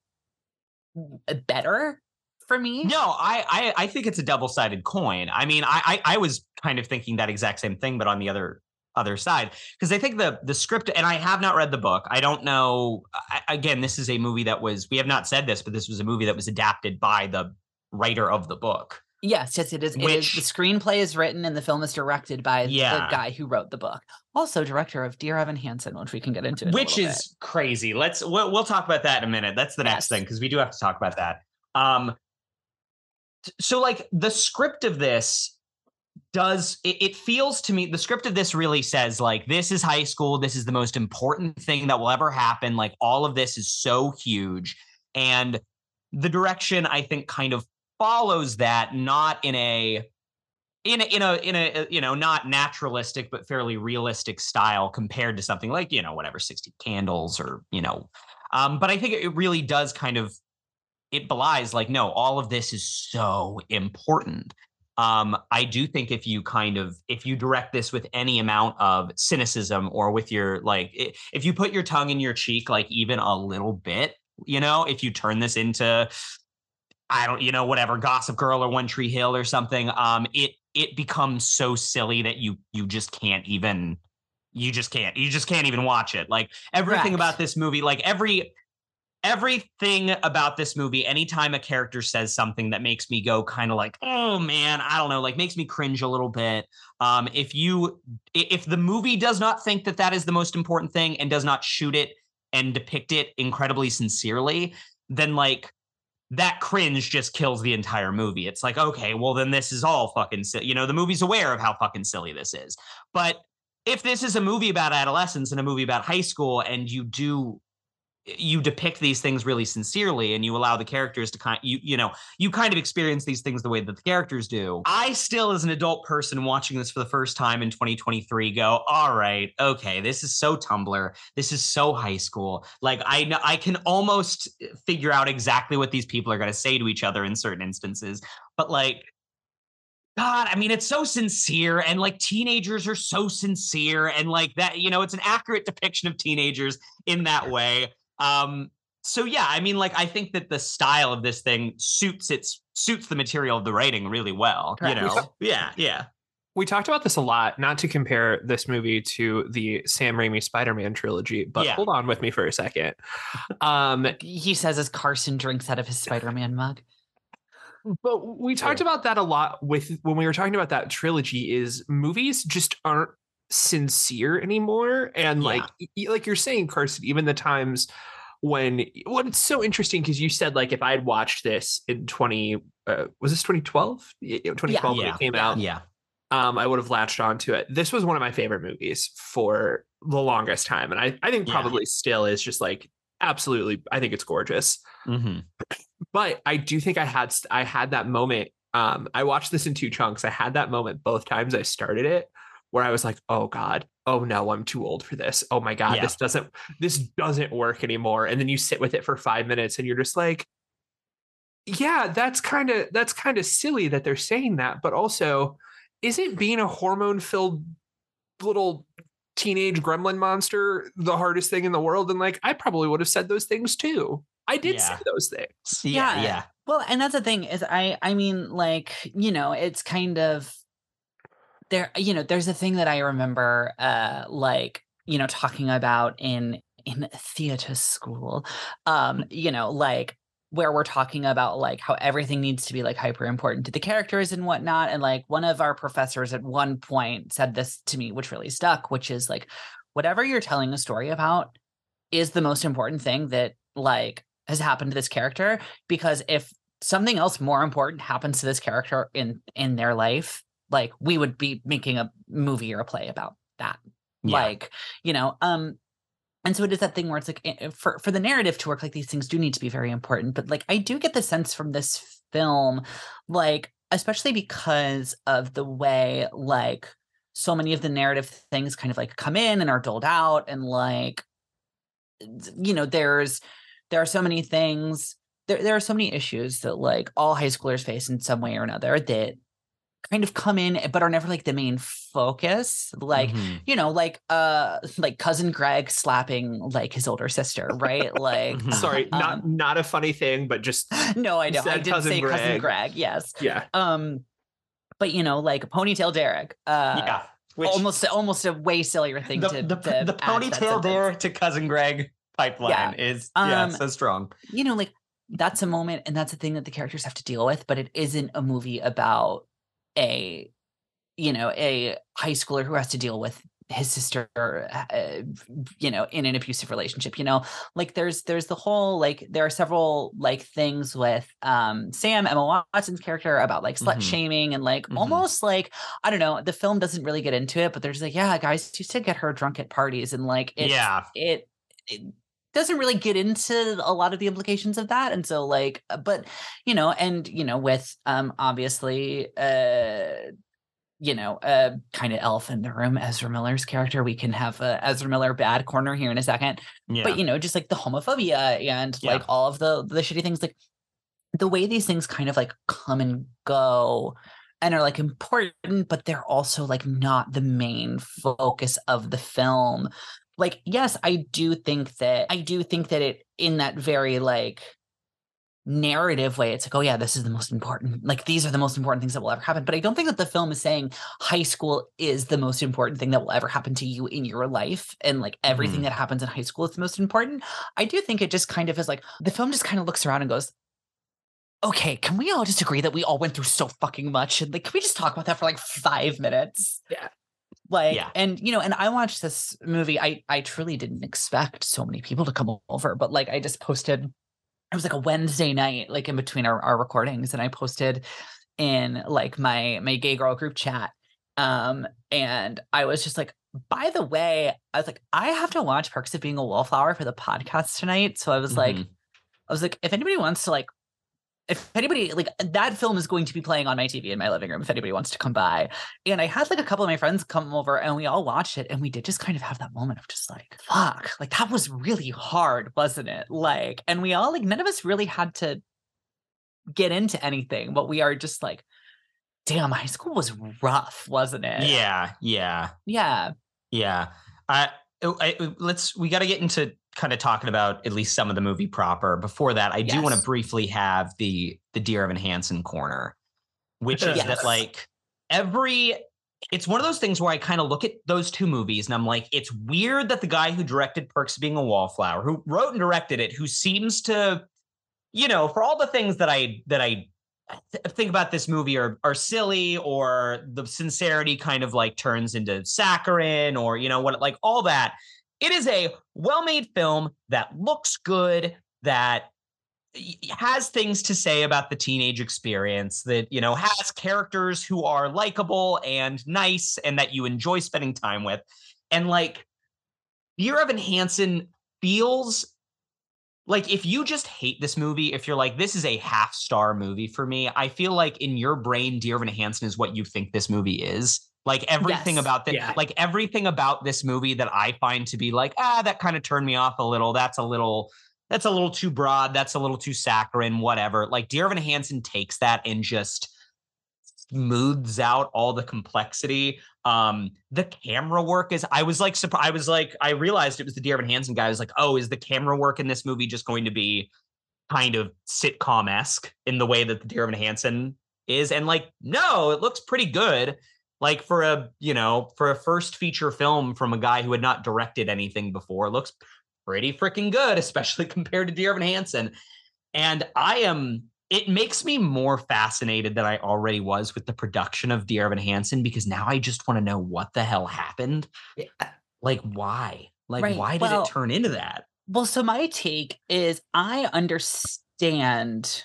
Speaker 1: uh, better for me
Speaker 2: No, I, I I think it's a double sided coin. I mean, I, I I was kind of thinking that exact same thing, but on the other other side, because I think the the script, and I have not read the book. I don't know. I, again, this is a movie that was. We have not said this, but this was a movie that was adapted by the writer of the book.
Speaker 1: Yes, yes, it is. It is.
Speaker 2: Which-
Speaker 1: The screenplay is written and the film is directed by
Speaker 2: Yeah.
Speaker 1: the guy who wrote the book. Also, director of Dear Evan Hansen, which we can get into. In
Speaker 2: which is crazy. Let's we'll, we'll talk about that in a minute. That's the next thing because we do have to talk about that. Um, so like the script of this does it, it feels to me the script of this really says like this is high school this is the most important thing that will ever happen like all of this is so huge. And the direction i think kind of follows that not in a in a, in a in a you know not naturalistic but fairly realistic style compared to something like you know whatever 60 candles or you know. Um but i think it really does kind of it belies like no all of this is so important um i do think if you kind of if you direct this with any amount of cynicism or with your like if you put your tongue in your cheek like even a little bit you know if you turn this into i don't you know whatever gossip girl or one tree hill or something um it it becomes so silly that you you just can't even you just can't you just can't even watch it like everything
Speaker 1: Correct.
Speaker 2: about this movie like every everything about this movie anytime a character says something that makes me go kind of like oh man i don't know like makes me cringe a little bit. Um if you if the movie does not think that that is the most important thing and does not shoot it and depict it incredibly sincerely then like that cringe just kills the entire movie. It's like okay well then this is all fucking si- you know the movie's aware of how fucking silly this is. But if this is a movie about adolescence and a movie about high school and you do you depict these things really sincerely and you allow the characters to kind you you know you kind of experience these things the way that the characters do. I still as an adult person watching this for the first time in 2023 go all right okay this is so tumblr. This is so high school. Like i know i can almost figure out exactly what these people are going to say to each other in certain instances but like God, I mean, it's so sincere, and like teenagers are so sincere, and like that, you know, it's an accurate depiction of teenagers in that way. Um, so yeah, I mean, like I think that the style of this thing suits its suits the material of the writing really well.
Speaker 1: Correct.
Speaker 2: You know, yeah, yeah,
Speaker 3: We talked about this a lot, not to compare this movie to the Sam Raimi Spider-Man trilogy, but
Speaker 2: Yeah.
Speaker 3: hold on with me for a second. Um,
Speaker 1: He says as Carson drinks out of his Spider-Man mug.
Speaker 3: but we talked
Speaker 2: True.
Speaker 3: about that a lot with when we were talking about that trilogy is movies just aren't sincere anymore and
Speaker 2: Yeah.
Speaker 3: like like you're saying Carson even the times when well it's so interesting because you said like if I had watched this in 20 uh, was this 2012 yeah, 2012 when
Speaker 2: Yeah.
Speaker 3: it came
Speaker 1: Yeah.
Speaker 3: out
Speaker 2: yeah,
Speaker 3: um, I would have latched onto it. This was one of my favorite movies for the longest time, and I, I think
Speaker 2: Yeah.
Speaker 3: probably still is just like absolutely. I think it's gorgeous,
Speaker 2: hmm
Speaker 3: but I do think I had I had that moment. Um, I watched this in two chunks. I had that moment both times I started it, where I was like, "Oh God, oh no, I'm too old for this. Oh my God,
Speaker 2: Yeah.
Speaker 3: this doesn't this doesn't work anymore." And then you sit with it for five minutes, and you're just like, "Yeah, that's kind of that's kind of silly that they're saying that, but also." isn't being a hormone filled little teenage gremlin monster the hardest thing in the world? And like, I probably would have said those things too. I did say those things.
Speaker 2: yeah,
Speaker 1: Yeah.
Speaker 2: yeah,
Speaker 1: Well, and that's the thing is I I mean like, you know, it's kind of there you know, there's a thing that I remember uh like, you know, talking about in in theater school. Um, you know, like where we're talking about like how everything needs to be like hyper important to the characters and whatnot. And like one of our professors at one point said this to me, which really stuck, which is like whatever you're telling a story about is the most important thing that like has happened to this character because if something else more important happens to this character in in their life like we would be making a movie or a play about that
Speaker 2: Yeah.
Speaker 1: like you know um and so it is that thing where it's like eh, for for the narrative to work like these things do need to be very important but like i do get the sense from this film like especially because of the way like so many of the narrative things kind of like come in and are doled out and like you know there's there are so many things there, there are so many issues that like all high schoolers face in some way or another that kind of come in but are never like the main focus like
Speaker 2: Mhm.
Speaker 1: you know like uh like cousin greg slapping like his older sister right like
Speaker 2: Mhm.
Speaker 3: Sorry, not
Speaker 1: Um,
Speaker 3: not a funny thing, but just
Speaker 1: no i
Speaker 3: You
Speaker 1: know i
Speaker 3: said
Speaker 1: did
Speaker 3: cousin
Speaker 1: say cousin
Speaker 3: Greg.
Speaker 1: greg yes
Speaker 3: yeah.
Speaker 1: um but you know like ponytail derek uh
Speaker 2: yeah. Which,
Speaker 1: almost almost a way sillier thing
Speaker 2: the,
Speaker 1: to,
Speaker 2: the,
Speaker 1: to
Speaker 2: the
Speaker 1: add to that
Speaker 2: ponytail
Speaker 1: sentence.
Speaker 2: there to cousin Greg pipeline is yeah
Speaker 1: Um,
Speaker 2: so strong.
Speaker 1: you know, like that's a moment and that's a thing that the characters have to deal with, but it isn't a movie about a you know, a high schooler who has to deal with his sister uh, you know in an abusive relationship you know like there's there's the whole like there are several like things with um sam emma watson's character about like slut
Speaker 2: Mhm.
Speaker 1: shaming and like
Speaker 2: Mhm.
Speaker 1: almost like i don't know the film doesn't really get into it but there's like yeah guys used to get her drunk at parties and like it's,
Speaker 2: yeah.
Speaker 1: it, it doesn't really get into a lot of the implications of that and so like uh, but you know and you know with um obviously uh you know a kind of elf in the room ezra miller's character we can have a ezra miller bad corner here in a second
Speaker 2: Yeah.
Speaker 1: but you know just like the homophobia and
Speaker 2: Yeah.
Speaker 1: like all of the the shitty things like the way these things kind of like come and go and are like important but they're also like not the main focus of the film like yes i do think that i do think that it in that very like narrative way it's like oh yeah this is the most important like these are the most important things that will ever happen but i don't think that the film is saying high school is the most important thing that will ever happen to you in your life and like everything
Speaker 2: Mhm.
Speaker 1: that happens in high school is the most important i do think it just kind of is like the film just kind of looks around and goes okay can we all just agree that we all went through so fucking much and like can we just talk about that for like five minutes
Speaker 3: Yeah.
Speaker 1: Like
Speaker 2: Yeah.
Speaker 1: and you know and i watched this movie i i truly didn't expect so many people to come over but like i just posted it was like a wednesday night like in between our, our recordings and i posted in like my my gay girl group chat um and i was just like by the way i was like i have to watch perks of being a wallflower for the podcast tonight so i was like
Speaker 2: Mhm.
Speaker 1: i was like if anybody wants to like if anybody like that film is going to be playing on my TV in my living room if anybody wants to come by. And I had like a couple of my friends come over and we all watched it and we did just kind of have that moment of just like, fuck, like that was really hard, wasn't it? Like, and we all like none of us really had to get into anything, but we are just like, damn, high school was rough, wasn't it?
Speaker 2: yeah. Yeah.
Speaker 1: Yeah.
Speaker 2: Yeah. I, I, I- let's we got to get into kind of talking about at least some of the movie proper. Before that, I do want to briefly have the the Dear Evan Hansen corner, which is that like every it's one of those things where I kind of look at those two movies and I'm like, it's weird that the guy who directed Perks of Being a Wallflower, who wrote and directed it, who seems to, you know, for all the things that I that I th- think about this movie are are silly or the sincerity kind of like turns into saccharine or you know what like all that it is a well-made film that looks good that has things to say about the teenage experience that you know has characters who are likable and nice and that you enjoy spending time with and like Dear Evan Hansen feels like if you just hate this movie, if you're like, this is a half star movie for me, I feel like in your brain, Dear Evan Hansen is what you think this movie is. Like everything
Speaker 1: Yes.
Speaker 2: about that,
Speaker 3: Yeah.
Speaker 2: like everything about this movie that I find to be like, ah, that kind of turned me off a little. That's a little, that's a little too broad. That's a little too saccharine, whatever. Like Dear Evan Hansen takes that and just smooths out all the complexity. Um, the camera work is I was like surprised. I was like, I realized it was the Dear Evan Hansen guy. I was like, oh, is the camera work in this movie just going to be kind of sitcom-esque in the way that the Dear Evan Hansen is? And like, no, it looks pretty good. Like for a, you know, for a first feature film from a guy who had not directed anything before, looks pretty freaking good, especially compared to Dear Evan Hansen. And I am it makes me more fascinated than I already was with the production of Dear Evan Hansen because now I just want to know what the hell happened. Uh like why? Like
Speaker 1: Right,
Speaker 2: why did
Speaker 1: well-
Speaker 2: it turn into that?
Speaker 1: Well, so my take is I understand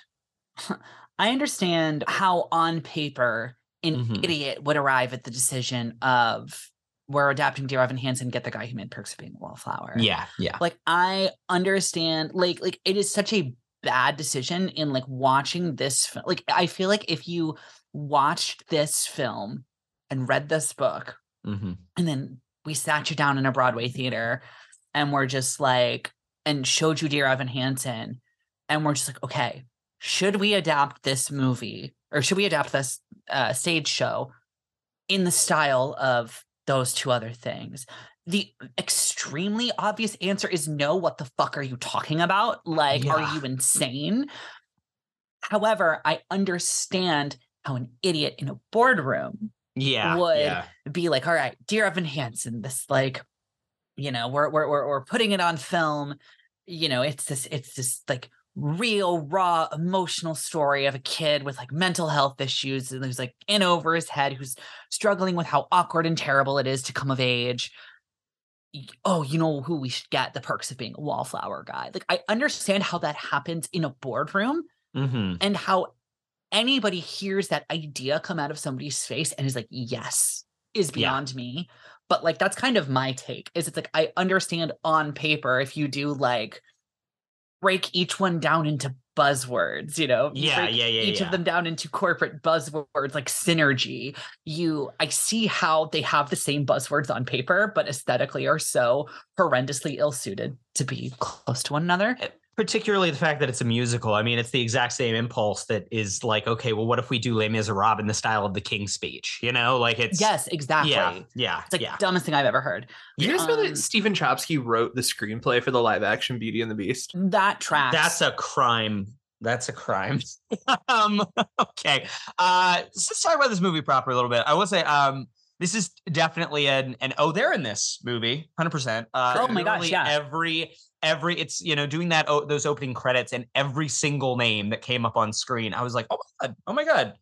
Speaker 1: I understand how on paper an
Speaker 2: Mhm.
Speaker 1: idiot would arrive at the decision of we're adapting Dear Evan Hansen, get the guy who made Perks of Being a Wallflower.
Speaker 2: Yeah, yeah.
Speaker 1: Like I understand like like it is such a bad decision in like watching this like I feel like if you watched this film and read this book
Speaker 2: hmm
Speaker 1: and then we sat you down in a Broadway theater and we're just like, and showed you Dear Evan Hansen. And we're just like, okay, should we adapt this movie or should we adapt this uh, stage show in the style of those two other things? The extremely obvious answer is no. What the fuck are you talking about? Like,
Speaker 2: Yeah.
Speaker 1: are you insane? However, I understand how an idiot in a boardroom
Speaker 2: Yeah.
Speaker 1: would
Speaker 2: yeah.
Speaker 1: be like, all right, dear Evan Hansen, this like, you know, we're we're we're, we're putting it on film. You know, it's this it's this like real raw emotional story of a kid with like mental health issues and who's like in over his head who's struggling with how awkward and terrible it is to come of age oh you know who we should get the perks of being a wallflower guy like i understand how that happens in a boardroom
Speaker 2: Mm-hmm.
Speaker 1: and how anybody hears that idea come out of somebody's face and is like yes is
Speaker 2: Yeah.
Speaker 1: beyond me but like that's kind of my take is it's like i understand on paper if you do like break each one down into buzzwords you know? You
Speaker 2: Yeah,
Speaker 1: break
Speaker 2: yeah, yeah,
Speaker 1: each
Speaker 2: yeah.
Speaker 1: of them down into corporate buzzwords like synergy. You i see how they have the same buzzwords on paper but aesthetically are so horrendously ill suited to be close to one another eh,
Speaker 2: particularly the fact that it's a musical. I mean, it's the exact same impulse that is like, okay, well, what if we do Les Miserables in the style of the King's Speech? You know, like it's
Speaker 1: yes exactly
Speaker 2: yeah, yeah,
Speaker 1: it's like
Speaker 2: yeah.
Speaker 1: dumbest thing i've ever heard
Speaker 3: You guys know
Speaker 1: Um,
Speaker 3: that Stephen Chbosky wrote the screenplay for the live action Beauty and the Beast?
Speaker 1: that tracks
Speaker 2: That's a crime. That's a crime. um, okay. Uh, so let's talk about this movie proper a little bit. I will say, um, this is definitely an an oh, they're in this movie, hundred percent. Uh,
Speaker 1: Oh my gosh, yeah.
Speaker 2: Every every it's you know doing that oh, those opening credits and every single name that came up on screen, I was like, oh my god, oh my god,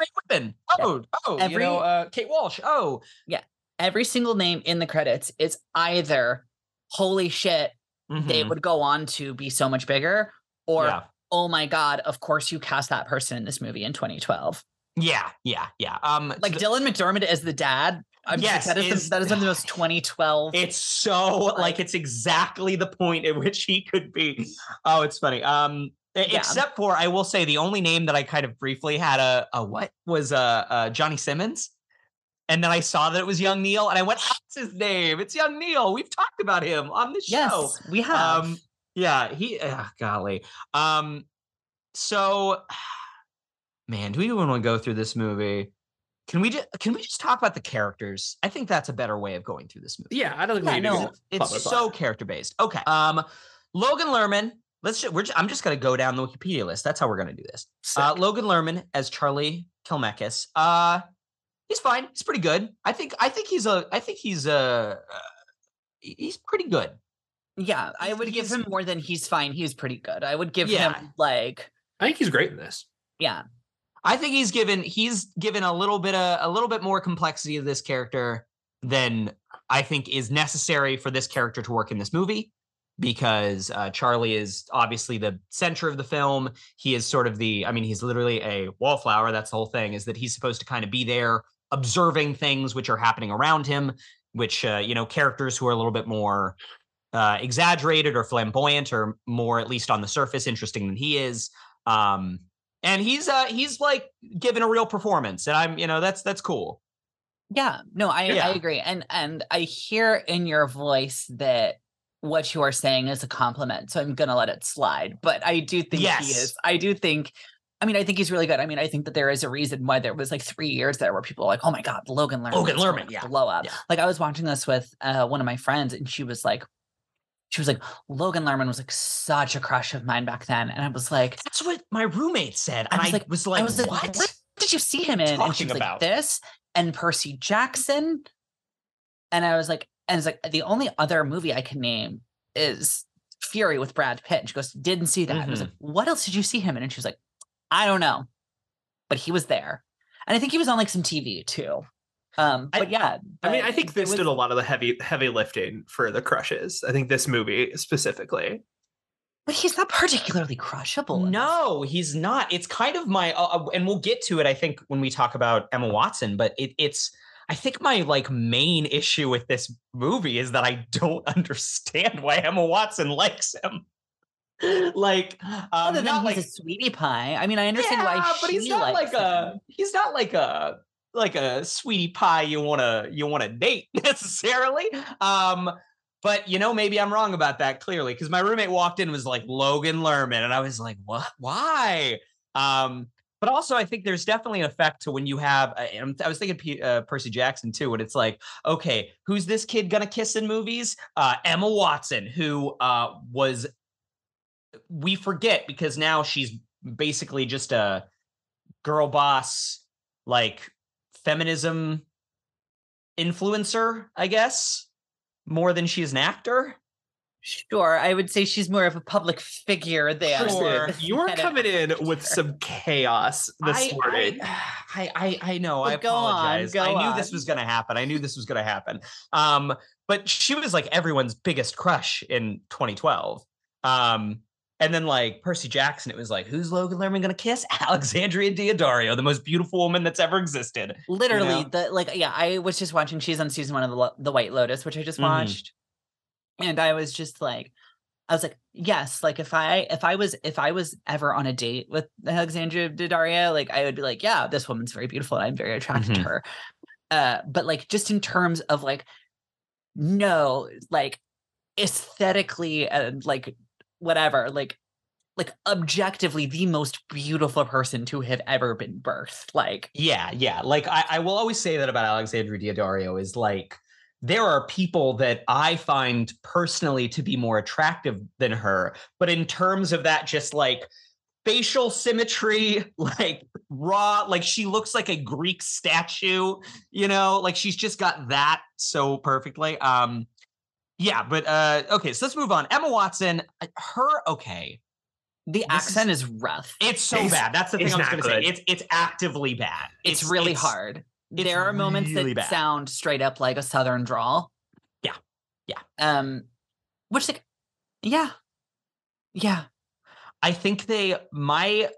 Speaker 2: Mae Whitman, oh oh, you know, uh, Kate Walsh, oh yeah
Speaker 1: every single name in the credits is either holy shit they
Speaker 2: mhm,
Speaker 1: would go on to be so much bigger or
Speaker 2: yeah.
Speaker 1: oh my god of course you cast that person in this movie in 2012
Speaker 2: Yeah, yeah, yeah. Um,
Speaker 1: like
Speaker 2: the-
Speaker 1: dylan mcdermott as the dad i'm just
Speaker 2: Yes,
Speaker 1: that is,
Speaker 2: is-
Speaker 1: the, that is one of the most 2012
Speaker 2: It's so like,
Speaker 1: Like-
Speaker 2: it's exactly the point at which he could be. Oh, it's funny. Um,
Speaker 1: Yeah.
Speaker 2: except for I will say the only name that I kind of briefly had a, a what was uh, uh Johnny Simmons, and then I saw that it was Young Neil, and I went, "That's his name. It's Young Neil. We've talked about him on the
Speaker 1: yes
Speaker 2: show."
Speaker 1: we have
Speaker 2: Um, yeah, he. Uh, golly. Um, so, man, do we even want to go through this movie? Can we just can we just talk about the characters? I think that's a better way of going through this movie.
Speaker 3: Yeah, I don't think
Speaker 1: Yeah,
Speaker 3: we need
Speaker 1: no,
Speaker 3: to
Speaker 2: It's so character based. Okay. Um, Logan Lerman. Let's. Ju- we're. Ju- I'm just gonna go down the Wikipedia list. That's how we're gonna do this. Uh, Logan Lerman as Charlie Kelmeckis. Uh, he's fine. He's pretty good. I think. I think he's a. I think he's a. Uh, he's pretty good.
Speaker 1: yeah i
Speaker 2: he's-
Speaker 1: would give him more than he's fine he's pretty good i would give
Speaker 2: Yeah.
Speaker 1: him like
Speaker 3: I think he's great in this.
Speaker 1: yeah
Speaker 2: I think he's given. He's given a little bit of a little bit more complexity to this character than I think is necessary for this character to work in this movie. Because uh, Charlie is obviously the center of the film. He is sort of the. I mean, he's literally a wallflower. That's the whole thing. Is that he's supposed to kind of be there, observing things which are happening around him. Which uh, you know, characters who are a little bit more uh, exaggerated or flamboyant, or more at least on the surface interesting than he is. Um, and he's uh he's like given a real performance, and I'm you know that's that's cool.
Speaker 1: Yeah, no, I
Speaker 2: Yeah.
Speaker 1: I agree. And and I hear in your voice that what you are saying is a compliment. So I'm gonna let it slide. But I do think he is. I do think I mean, I think he's really good. I mean, I think that there is a reason why there was like three years there where people were like, oh my God, Logan Lerman.
Speaker 2: Logan Lerman, yeah,
Speaker 1: Blow up.
Speaker 2: yeah.
Speaker 1: Like I was watching this with uh, one of my friends and she was like, she was like, Logan Lerman was like such a crush of mine back then. And I was like,
Speaker 2: That's what my roommate said, and
Speaker 1: I
Speaker 2: I
Speaker 1: was
Speaker 2: was
Speaker 1: like-
Speaker 2: like,
Speaker 1: I was like,
Speaker 2: what?
Speaker 1: what did you see him in? And she was
Speaker 2: about?
Speaker 1: like, this and Percy Jackson. And I was like, and it's like the only other movie I can name is Fury with Brad Pitt. And she goes, didn't see that. I was like, mm-hmm. what else did you see him in? And she was like, I don't know, but he was there. And I think he was on like some TV too. Um,
Speaker 2: I-
Speaker 1: but yeah,
Speaker 3: I mean, I think this
Speaker 1: was-
Speaker 3: did a lot of the heavy heavy lifting for the crushes. I think this movie specifically.
Speaker 1: But he's not particularly crushable.
Speaker 2: No, he's not. It's kind of my, uh, uh, and we'll get to it. I think when we talk about Emma Watson, but it, it's. I think my like main issue with this movie is that I don't understand why Emma Watson likes him. like, um,
Speaker 1: Other than
Speaker 2: not
Speaker 1: he's
Speaker 2: like
Speaker 1: a sweetie pie. I mean, I understand why
Speaker 2: Yeah,
Speaker 1: she
Speaker 2: but he's not
Speaker 1: likes
Speaker 2: like a he's not like a like a sweetie pie you want to you want to date necessarily. Um but you know maybe I'm wrong about that clearly cuz my roommate walked in was like Logan Lerman and I was like what why? Um but also I think there's definitely an effect to when you have uh, I was thinking P- uh, Percy Jackson too and it's like okay, who's this kid to kiss in movies? Uh Emma Watson who uh was we forget because now she's basically just a girl boss like feminism influencer i guess more than she's an actor
Speaker 1: Sure, I would say she's more of a public figure than.
Speaker 2: Sure.
Speaker 3: You're coming in with some chaos this
Speaker 2: I,
Speaker 3: morning.
Speaker 2: I, I, I know. I
Speaker 1: But go on, go
Speaker 2: I knew
Speaker 1: on.
Speaker 2: this was going to happen. I knew this was going to happen. Um, but she was like everyone's biggest crush in 2012. Um, and then like Percy Jackson, it was like, who's Logan Lerman going to kiss? Alexandria Daddario, the most beautiful woman that's ever existed.
Speaker 1: Literally,
Speaker 2: know?
Speaker 1: the like, yeah. I was just watching. She's on season one of the the White Lotus, which I just
Speaker 2: Mhm.
Speaker 1: watched, and I was just like, I was like, yes, like if I if I was if I was ever on a date with Alexandria Daddario, like I would be like, yeah, this woman's very beautiful, and I'm very attracted to
Speaker 2: Mhm.
Speaker 1: her. Uh, but like just in terms of like, no, like aesthetically and like whatever, like like objectively the most beautiful person to have ever been birthed. Like
Speaker 2: Yeah, yeah. Like I, I will always say that about Alexandra Daddario is like there are people that I find personally to be more attractive than her, but in terms of that, just like facial symmetry, like raw, like she looks like a Greek statue, you know, like she's just got that so perfectly. Um, yeah, but uh, okay, so let's move on. Emma Watson, uh, her okay.
Speaker 1: the
Speaker 2: This
Speaker 1: accent is, rough.
Speaker 2: It's so
Speaker 3: It's-
Speaker 2: bad. That's the thing I was going to say. It's it's actively bad.
Speaker 1: It's, really hard.
Speaker 2: it's
Speaker 1: there are moments
Speaker 2: really
Speaker 1: that
Speaker 2: bad.
Speaker 1: sound straight up like a southern drawl.
Speaker 2: Yeah. Yeah.
Speaker 1: Um, which like, yeah, yeah,
Speaker 2: I think they my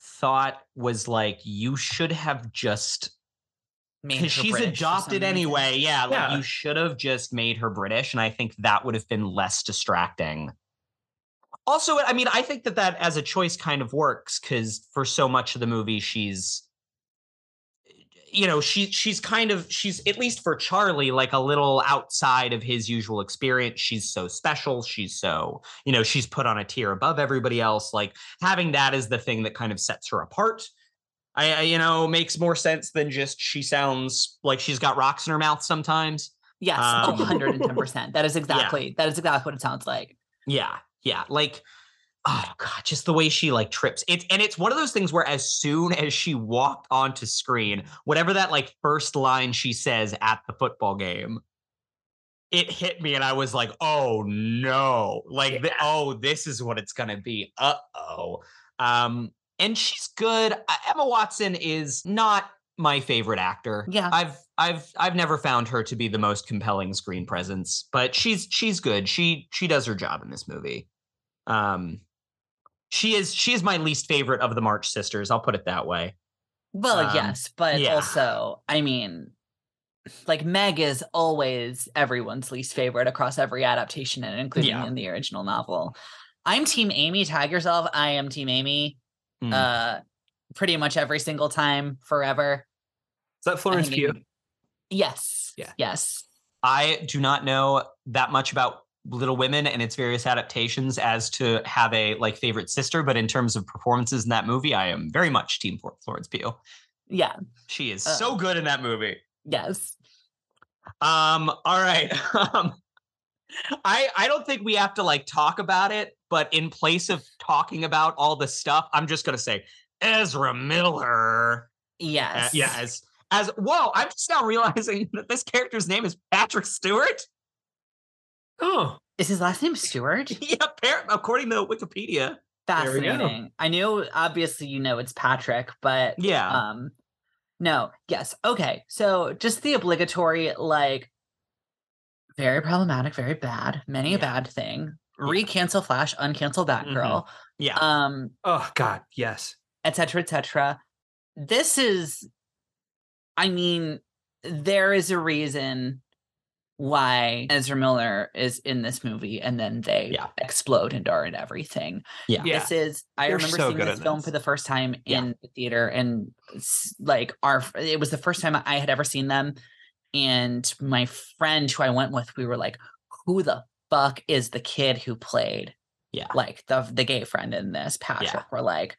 Speaker 2: thought was like you should have just because she's
Speaker 1: British
Speaker 2: adopted anyway. Yeah, like
Speaker 3: Yeah.
Speaker 2: you should have just made her British, and I think that would have been less distracting. Also, I mean, I think that that as a choice kind of works because for so much of the movie, she's you know she she's kind of she's at least for charlie like a little outside of his usual experience she's so special she's so you know she's put on a tier above everybody else like having that is the thing that kind of sets her apart I, I you know makes more sense than just she sounds like she's got rocks in her mouth sometimes
Speaker 1: Yes,
Speaker 2: Um,
Speaker 1: one hundred and ten percent. That is exactly that is exactly what it sounds like.
Speaker 2: Yeah, yeah. Like, oh god, just the way she like trips. It's and it's one of those things where as soon as she walked onto screen, whatever that like first line she says at the football game, it hit me and I was like, oh no. Like the, oh, this is what it's gonna be. Uh-oh. Um, and she's good. Emma Watson is not my favorite actor.
Speaker 1: Yeah.
Speaker 2: I've I've I've never found her to be the most compelling screen presence, but she's she's good. She she does her job in this movie. Um she is she is my least favorite of the March sisters. I'll put it that way.
Speaker 1: Well,
Speaker 2: Um,
Speaker 1: yes, but
Speaker 2: yeah.
Speaker 1: also, I mean, like Meg is always everyone's least favorite across every adaptation, and including
Speaker 2: Yeah.
Speaker 1: in the original novel. I'm Team Amy. Tag yourself. I am Team Amy.
Speaker 2: Mm.
Speaker 1: Uh, pretty much every single time, forever.
Speaker 3: Is that Florence Pugh?
Speaker 1: Yes.
Speaker 3: Yeah.
Speaker 1: Yes.
Speaker 2: I do not know that much about Little Women and its various adaptations as to have a like favorite sister, but in terms of performances in that movie, I am very much Team Flor- Florence Pugh.
Speaker 1: Yeah.
Speaker 2: She is
Speaker 1: Uh,
Speaker 2: so good in that movie.
Speaker 1: Yes.
Speaker 2: Um, all right. Um, I I don't think we have to like talk about it, but in place of talking about all the stuff, I'm just gonna say Ezra Miller. Uh,
Speaker 1: Yes.
Speaker 2: yeah, as as whoa, I'm just now realizing that this character's name is Patrick Stewart.
Speaker 3: Oh,
Speaker 1: Is his last name Stewart?
Speaker 2: yeah, appar- according to Wikipedia.
Speaker 3: There we go.
Speaker 1: Fascinating. I knew obviously you know it's Patrick, but
Speaker 2: Yeah.
Speaker 1: um no, yes. Okay. So just the obligatory like very problematic, very bad, many a bad thing.
Speaker 2: Yeah.
Speaker 1: Recancel Flash, uncancel Batgirl,
Speaker 2: yeah.
Speaker 1: um,
Speaker 3: oh God, yes.
Speaker 1: et cetera, et cetera. This is I mean, there is a reason why Ezra Miller is in this movie and then they
Speaker 2: Yeah.
Speaker 1: explode and are in everything.
Speaker 2: Yeah.
Speaker 3: Yeah.
Speaker 1: This is I
Speaker 3: They're
Speaker 1: remember
Speaker 3: so
Speaker 1: seeing this film
Speaker 3: this.
Speaker 1: for the first time
Speaker 2: Yeah.
Speaker 1: in the theater and s- like our it was the first time I had ever seen them and my friend who I went with we were like who the fuck is the kid who played
Speaker 2: Yeah.
Speaker 1: like the the gay friend in this Patrick we're like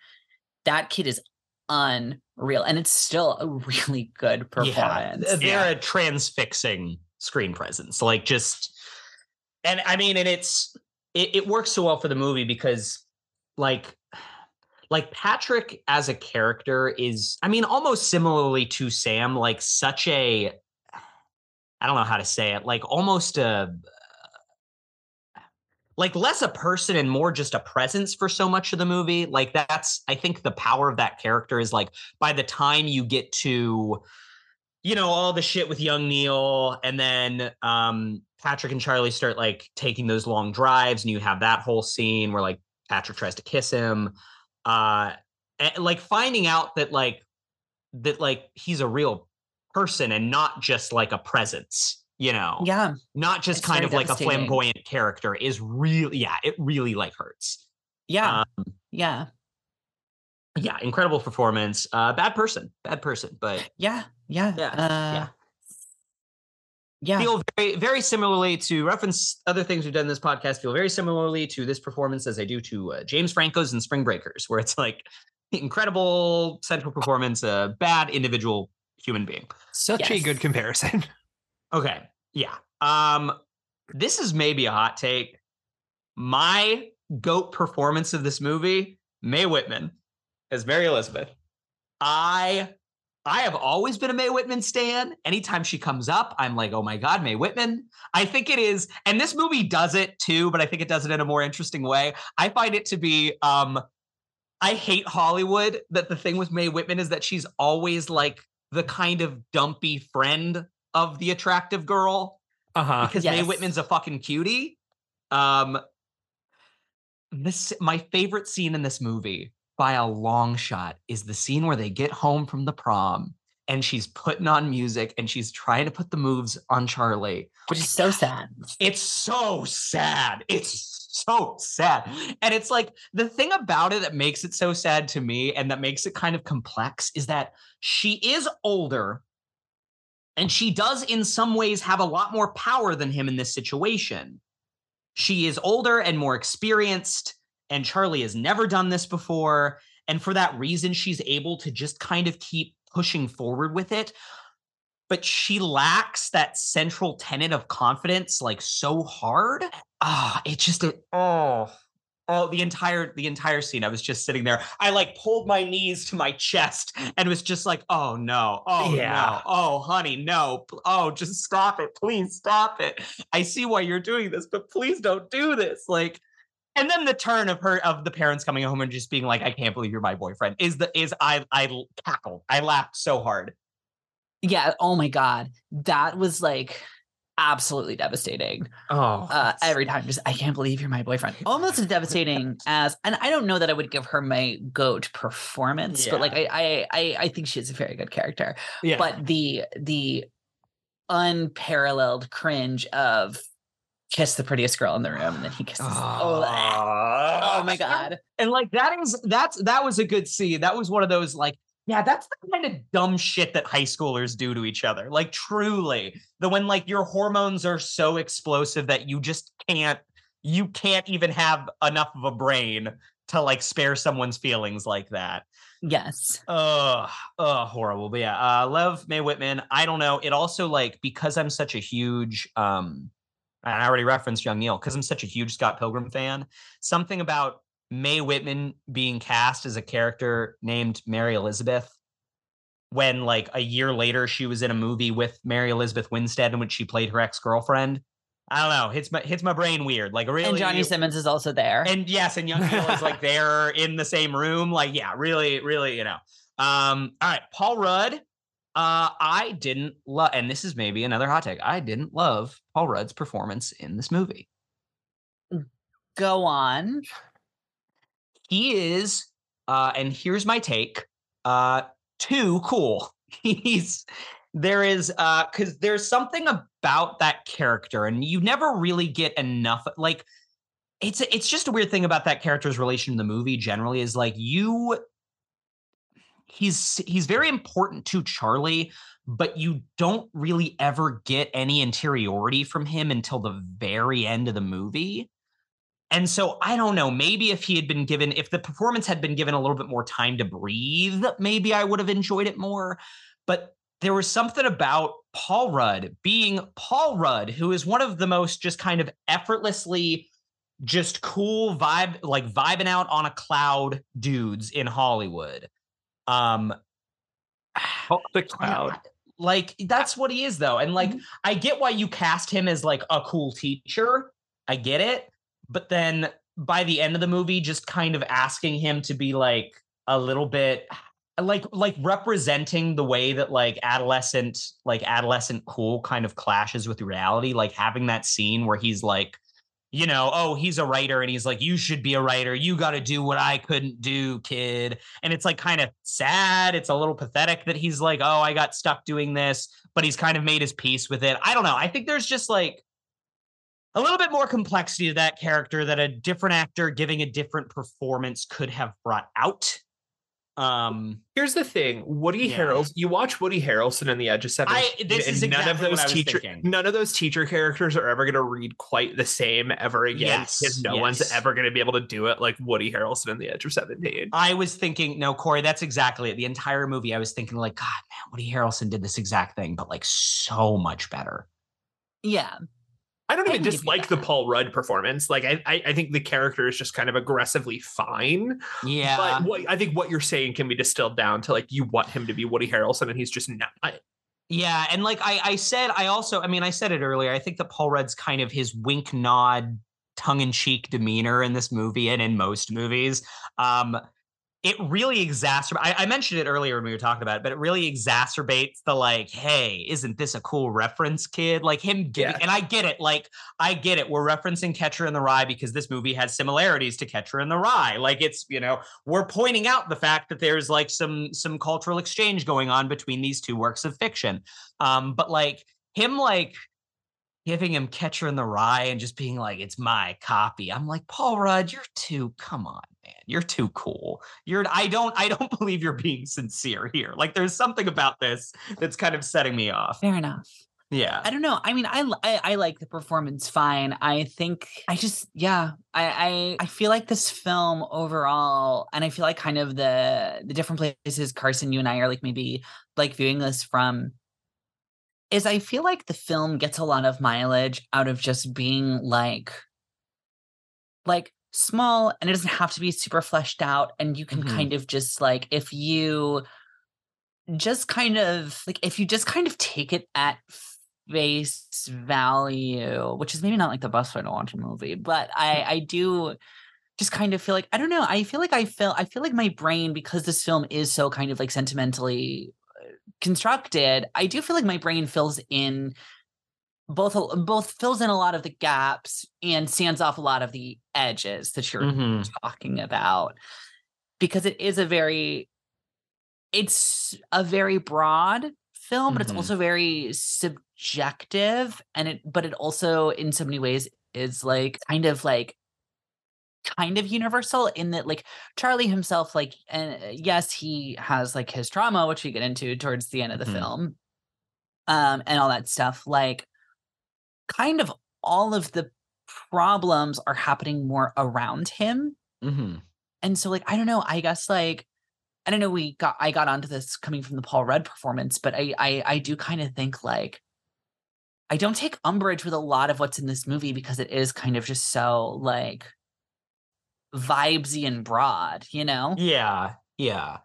Speaker 1: that kid is unreal and it's still a really good performance
Speaker 2: th- they're
Speaker 3: Yeah.
Speaker 2: a transfixing screen presence. Like just, and I mean, and it's it, it works so well for the movie because, like, like Patrick as a character is, I mean, almost similarly to Sam, like such a, I don't know how to say it, like almost a. like less a person and more just a presence for so much of the movie. Like that's I think the power of that character is like by the time you get to you know all the shit with young Neil and then um Patrick and Charlie start like taking those long drives and you have that whole scene where like Patrick tries to kiss him uh and, like finding out that like that like he's a real person and not just like a presence you know
Speaker 1: Yeah.
Speaker 2: not just
Speaker 1: It's
Speaker 2: kind of like a flamboyant character is really yeah it really like hurts
Speaker 1: Yeah.
Speaker 2: um,
Speaker 1: yeah.
Speaker 2: yeah incredible performance uh bad person bad person but
Speaker 1: Yeah. Yeah.
Speaker 2: Yeah,
Speaker 1: Uh,
Speaker 2: yeah.
Speaker 1: yeah.
Speaker 2: feel very very similarly to reference other things we've done in this podcast feel very similarly to this performance as i do to uh, james franco's and spring breakers where it's like incredible central performance a bad individual human being
Speaker 3: Such a good comparison.
Speaker 2: Okay. Yeah. Um this is maybe a hot take. My goat performance of this movie, Mae Whitman as Mary Elizabeth. I I have always been a Mae Whitman stan. Anytime she comes up, I'm like, "Oh my god, Mae Whitman." I think it is and this movie does it too, but I think it does it in a more interesting way. I find it to be um I hate Hollywood that the thing with Mae Whitman is that she's always like the kind of dumpy friend of the attractive girl
Speaker 3: Uh-huh.
Speaker 2: because Mae. Whitman's a fucking cutie. Um, this my favorite scene in this movie by a long shot is the scene where they get home from the prom and she's putting on music and she's trying to put the moves on Charlie.
Speaker 1: Which is so sad.
Speaker 2: It's so sad. It's so sad. And it's like the thing about it that makes it so sad to me and that makes it kind of complex is that she is older and she does, in some ways, have a lot more power than him in this situation. She is older and more experienced, and Charlie has never done this before. And for that reason, she's able to just kind of keep pushing forward with it but she lacks that central tenet of confidence like so hard. Ah, it just it, oh oh the entire the entire scene. I was just sitting there. I like pulled my knees to my chest and was just like, oh no, oh
Speaker 3: Yeah.
Speaker 2: no, oh honey, no, oh just stop it, please stop it. I see why you're doing this, but please don't do this. Like. And then the turn of her of the parents coming home and just being like, "I can't believe you're my boyfriend." Is the is I I cackled. I laughed so hard.
Speaker 1: Yeah. Oh my God. That was like absolutely devastating.
Speaker 2: Oh,
Speaker 1: Uh, every time, just I can't believe you're my boyfriend. Almost as devastating as, and I don't know that I would give her my goat performance, but like I, I, I, I think she's a very good character.
Speaker 3: Yeah.
Speaker 1: But the the unparalleled cringe of kiss the prettiest girl in the room, and then he kisses. Oh, oh my god.
Speaker 2: And like that is that's that was a good scene. That was one of those like, yeah, that's the kind of dumb shit that high schoolers do to each other. Like truly, the when like your hormones are so explosive that you just can't you can't even have enough of a brain to like spare someone's feelings like that.
Speaker 1: Yes.
Speaker 2: Oh, oh, horrible. But yeah, uh, love Mae Whitman. I don't know. It also like because I'm such a huge um, and I already referenced Young Neil because I'm such a huge Scott Pilgrim fan. Something about Mae Whitman being cast as a character named Mary Elizabeth when like a year later she was in a movie with Mary Elizabeth Winstead in which she played her ex girlfriend. I don't know. Hits my hits my brain weird. Like really,
Speaker 1: and Johnny Simmons is also there.
Speaker 2: and yes, and Young Neil is like they're in the same room. Like, yeah, really, really, you know. Um, all right, Paul Rudd. Uh, I didn't love, and this is maybe another hot take. I didn't love Paul Rudd's performance in this movie.
Speaker 1: Go on.
Speaker 2: He is, uh, and here's my take. Uh, too cool. He's there is uh because there's something about that character, and you never really get enough. Like, it's it's just a weird thing about that character's relation in the movie. Generally, is like you. He's he's very important to Charlie, but you don't really ever get any interiority from him until the very end of the movie. And so I don't know, maybe if he had been given, if the performance had been given a little bit more time to breathe, maybe I would have enjoyed it more. But there was something about Paul Rudd being Paul Rudd, who is one of the most just kind of effortlessly just cool vibe, like vibing out on a cloud dudes in Hollywood. Um,
Speaker 3: Oh, the cloud.
Speaker 2: like that's what he is though. And like I get why you cast him as like a cool teacher. I get it. But then by the end of the movie, just kind of asking him to be like a little bit like like representing the way that like adolescent like adolescent cool kind of clashes with reality like having that scene where he's like you know oh he's a writer and he's like you should be a writer. You got to do what i couldn't do kid. And it's like kind of sad. It's a little pathetic that he's like oh i got stuck doing this but he's kind of made his peace with it. I don't know. I think there's just like a little bit more complexity to that character that a different actor giving a different performance could have brought out um,
Speaker 3: Here's the thing: Woody
Speaker 2: Yeah.
Speaker 3: Harrelson. You watch Woody Harrelson in The Edge of Seventeen,
Speaker 2: I- this
Speaker 3: and
Speaker 2: is
Speaker 3: none of
Speaker 2: exactly what
Speaker 3: those teacher,
Speaker 2: thinking.
Speaker 3: none of those teacher characters are ever going to read quite the same ever again.
Speaker 2: Yes,
Speaker 3: because no one's ever going to be able to do it like Woody Harrelson in The Edge of Seventeen.
Speaker 2: I was thinking, no, Corey, that's exactly it. The entire movie, I was thinking, like, God, man, Woody Harrelson did this exact thing, but like so much better.
Speaker 1: Yeah.
Speaker 3: I don't even dislike the. Paul Rudd performance. Like, I, I, I think the character is just kind of aggressively fine.
Speaker 2: Yeah.
Speaker 3: But what I think what you're saying can be distilled down to like you want him to be Woody Harrelson, and he's just not.
Speaker 2: Yeah, and like I, I said, I also, I mean, I said it earlier. I think that Paul Rudd's kind of his wink, nod, tongue in cheek demeanor in this movie and in most movies. Um, it really exacerbates. I, I mentioned it earlier when we were talking about it, but it really exacerbates the like, hey, isn't this a cool reference, kid? Like him giving,
Speaker 3: Yeah.
Speaker 2: and I get it. Like I get it. We're referencing Catcher in the Rye because this movie has similarities to Catcher in the Rye. Like it's, you know, we're pointing out the fact that there's like some some cultural exchange going on between these two works of fiction. Um, but like him like giving him Catcher in the Rye and just being like, it's my copy. I'm like, Paul Rudd, you're too, come on, man. You're too cool. You're I don't I don't believe you're being sincere here. Like there's something about this that's kind of setting me off.
Speaker 1: Fair enough.
Speaker 2: Yeah.
Speaker 1: I don't know. I mean, I, I I like the performance fine. I think I just yeah. I, I I feel like this film overall, and I feel like kind of the the different places Carson, you and I are like maybe like viewing this from. Is I feel like the film gets a lot of mileage out of just being like, like small, and it doesn't have to be super fleshed out, and you can
Speaker 2: Mhm.
Speaker 1: kind of just like if you just kind of like if you just kind of take it at face value, which is maybe not like the best way to watch a movie, but I I do just kind of feel like I don't know. I feel like I feel I feel like my brain because this film is so kind of like sentimentally uh, constructed. I do feel like my brain fills in both both fills in a lot of the gaps and stands off a lot of the edges that you're
Speaker 2: Mhm.
Speaker 1: talking about because it is a very it's a very broad film but it's
Speaker 2: Mhm.
Speaker 1: also very subjective and it but it also in so many ways is like kind of like kind of universal in that like charlie himself like and yes he has like his trauma which we get into towards the end of the
Speaker 2: Mhm.
Speaker 1: film um and all that stuff like kind of all of the problems are happening more around him
Speaker 2: Mhm.
Speaker 1: and so like i don't know i guess like i don't know we got i got onto this coming from the paul rudd performance but i i, I do kind of think like i don't take umbrage with a lot of what's in this movie because it is kind of just so like vibesy and broad you know
Speaker 2: Yeah, yeah.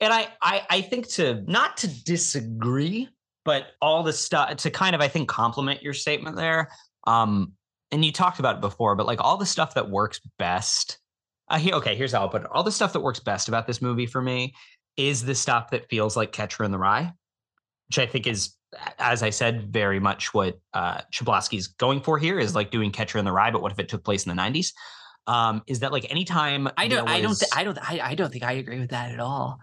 Speaker 2: And I, I I think to not to disagree, but all the stuff to kind of I think complement your statement there. Um, and you talked about it before, but like all the stuff that works best. Uh, here, okay, here's how I'll put it. All the stuff that works best about this movie for me is the stuff that feels like Catcher in the Rye, which I think is, as I said, very much what uh, Chbosky's going for here is like doing Catcher in the Rye, but what if it took place in the '90s? Um, is that like anytime
Speaker 1: i don't
Speaker 2: there
Speaker 1: i don't
Speaker 2: was-
Speaker 1: thi- i don't I, I don't think i agree with that at all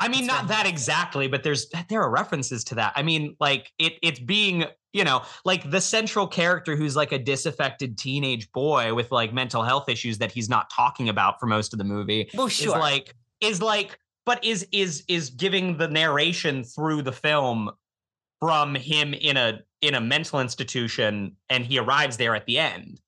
Speaker 2: I mean,
Speaker 1: That's
Speaker 2: not that exactly, but there's there are references to that. I mean, like it it's being, you know, like the central character who's like a disaffected teenage boy with like mental health issues that he's not talking about for most of the movie
Speaker 1: well sure.
Speaker 2: is like is like but is is is giving the narration through the film from him in a in a mental institution and he arrives there at the end.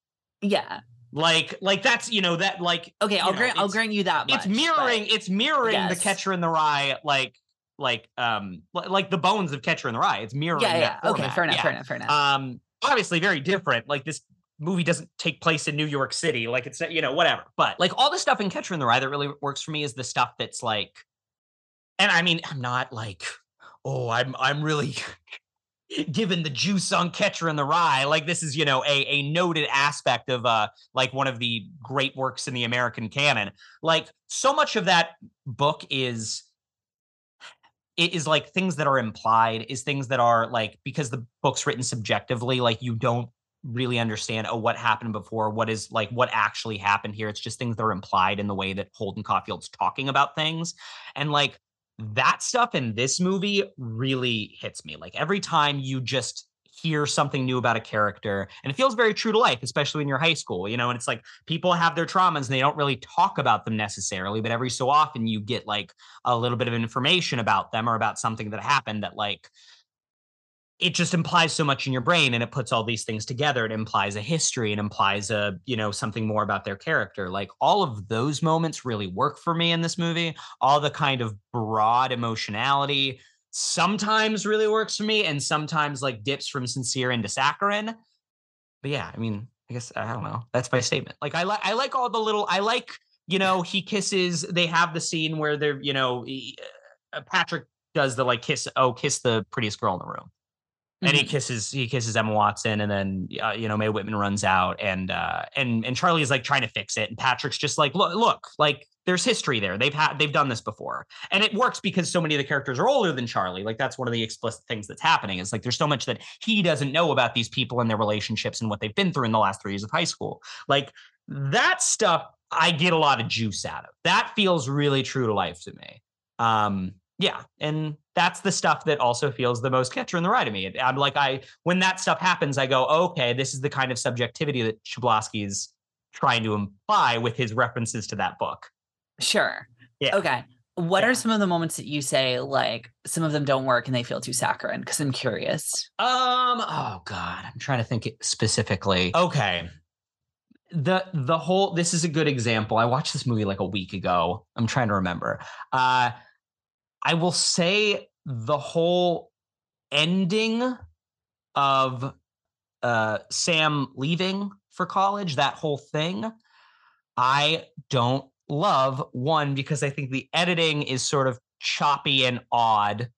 Speaker 1: yeah.
Speaker 2: Like like that's, you know, that like
Speaker 1: okay i'll
Speaker 2: know,
Speaker 1: grant i'll grant you that much
Speaker 2: it's
Speaker 1: but-
Speaker 2: mirroring it's mirroring the catcher in the rye like like um like the bones of catcher in the rye. It's mirroring
Speaker 1: yeah yeah okay fair enough
Speaker 2: yeah.
Speaker 1: fair enough fair enough.
Speaker 2: Um obviously very different. Like this movie doesn't take place in new york city. Like it's you know whatever. But like all the stuff in catcher in the rye that really works for me is the stuff that's like and i mean i'm not like oh i'm i'm really given the juice on Catcher in the Rye. Like this is, you know, a, a noted aspect of uh like one of the great works in the American canon. Like so much of that book is it is like things that are implied, is things that are like because the book's written subjectively, like you don't really understand oh what happened before what is like what actually happened here it's just things that are implied in the way that holden caulfield's talking about things and like that stuff in this movie really hits me. Like every time you just hear something new about a character and it feels very true to life especially when you're high school you know and it's like people have their traumas and they don't really talk about them necessarily but every so often you get like a little bit of information about them or about something that happened that like it just implies so much in your brain and it puts all these things together. It implies a history it implies a you know something more about their character. Like all of those moments really work for me in this movie. All the kind of broad emotionality sometimes really works for me and sometimes like dips from sincere into saccharine but yeah i mean i guess i don't know. That's my statement. Like i like i like all the little i like you know he kisses they have the scene where they're you know he, uh, patrick does the like kiss oh kiss the prettiest girl in the room and he
Speaker 1: Mhm.
Speaker 2: kisses he kisses Emma Watson, and then uh, you know Mae Whitman runs out, and uh, and and Charlie is like trying to fix it, and Patrick's just like, look, look, like there's history there. They've had they've done this before, and it works because so many of the characters are older than Charlie. Like that's one of the explicit things that's happening. Is like there's so much that he doesn't know about these people and their relationships and what they've been through in the last three years of high school. Like that stuff, I get a lot of juice out of. That feels really true to life to me. Um, yeah, and that's the stuff that also feels the most catcher in the rye to me. I'm like, I when that stuff happens, I go, okay, this is the kind of subjectivity that Chbosky is trying to imply with his references to that book.
Speaker 1: Sure.
Speaker 2: Yeah.
Speaker 1: Okay. What
Speaker 2: Yeah.
Speaker 1: are some of the moments that you say like some of them don't work and they feel too saccharine? Because I'm curious.
Speaker 2: Um, oh god, I'm trying to think specifically. Okay. The the whole this is a good example. I watched this movie like a week ago. I'm trying to remember. Uh I will say the whole ending of uh Sam leaving for college, that whole thing, I don't love one because I think the editing is sort of choppy and odd.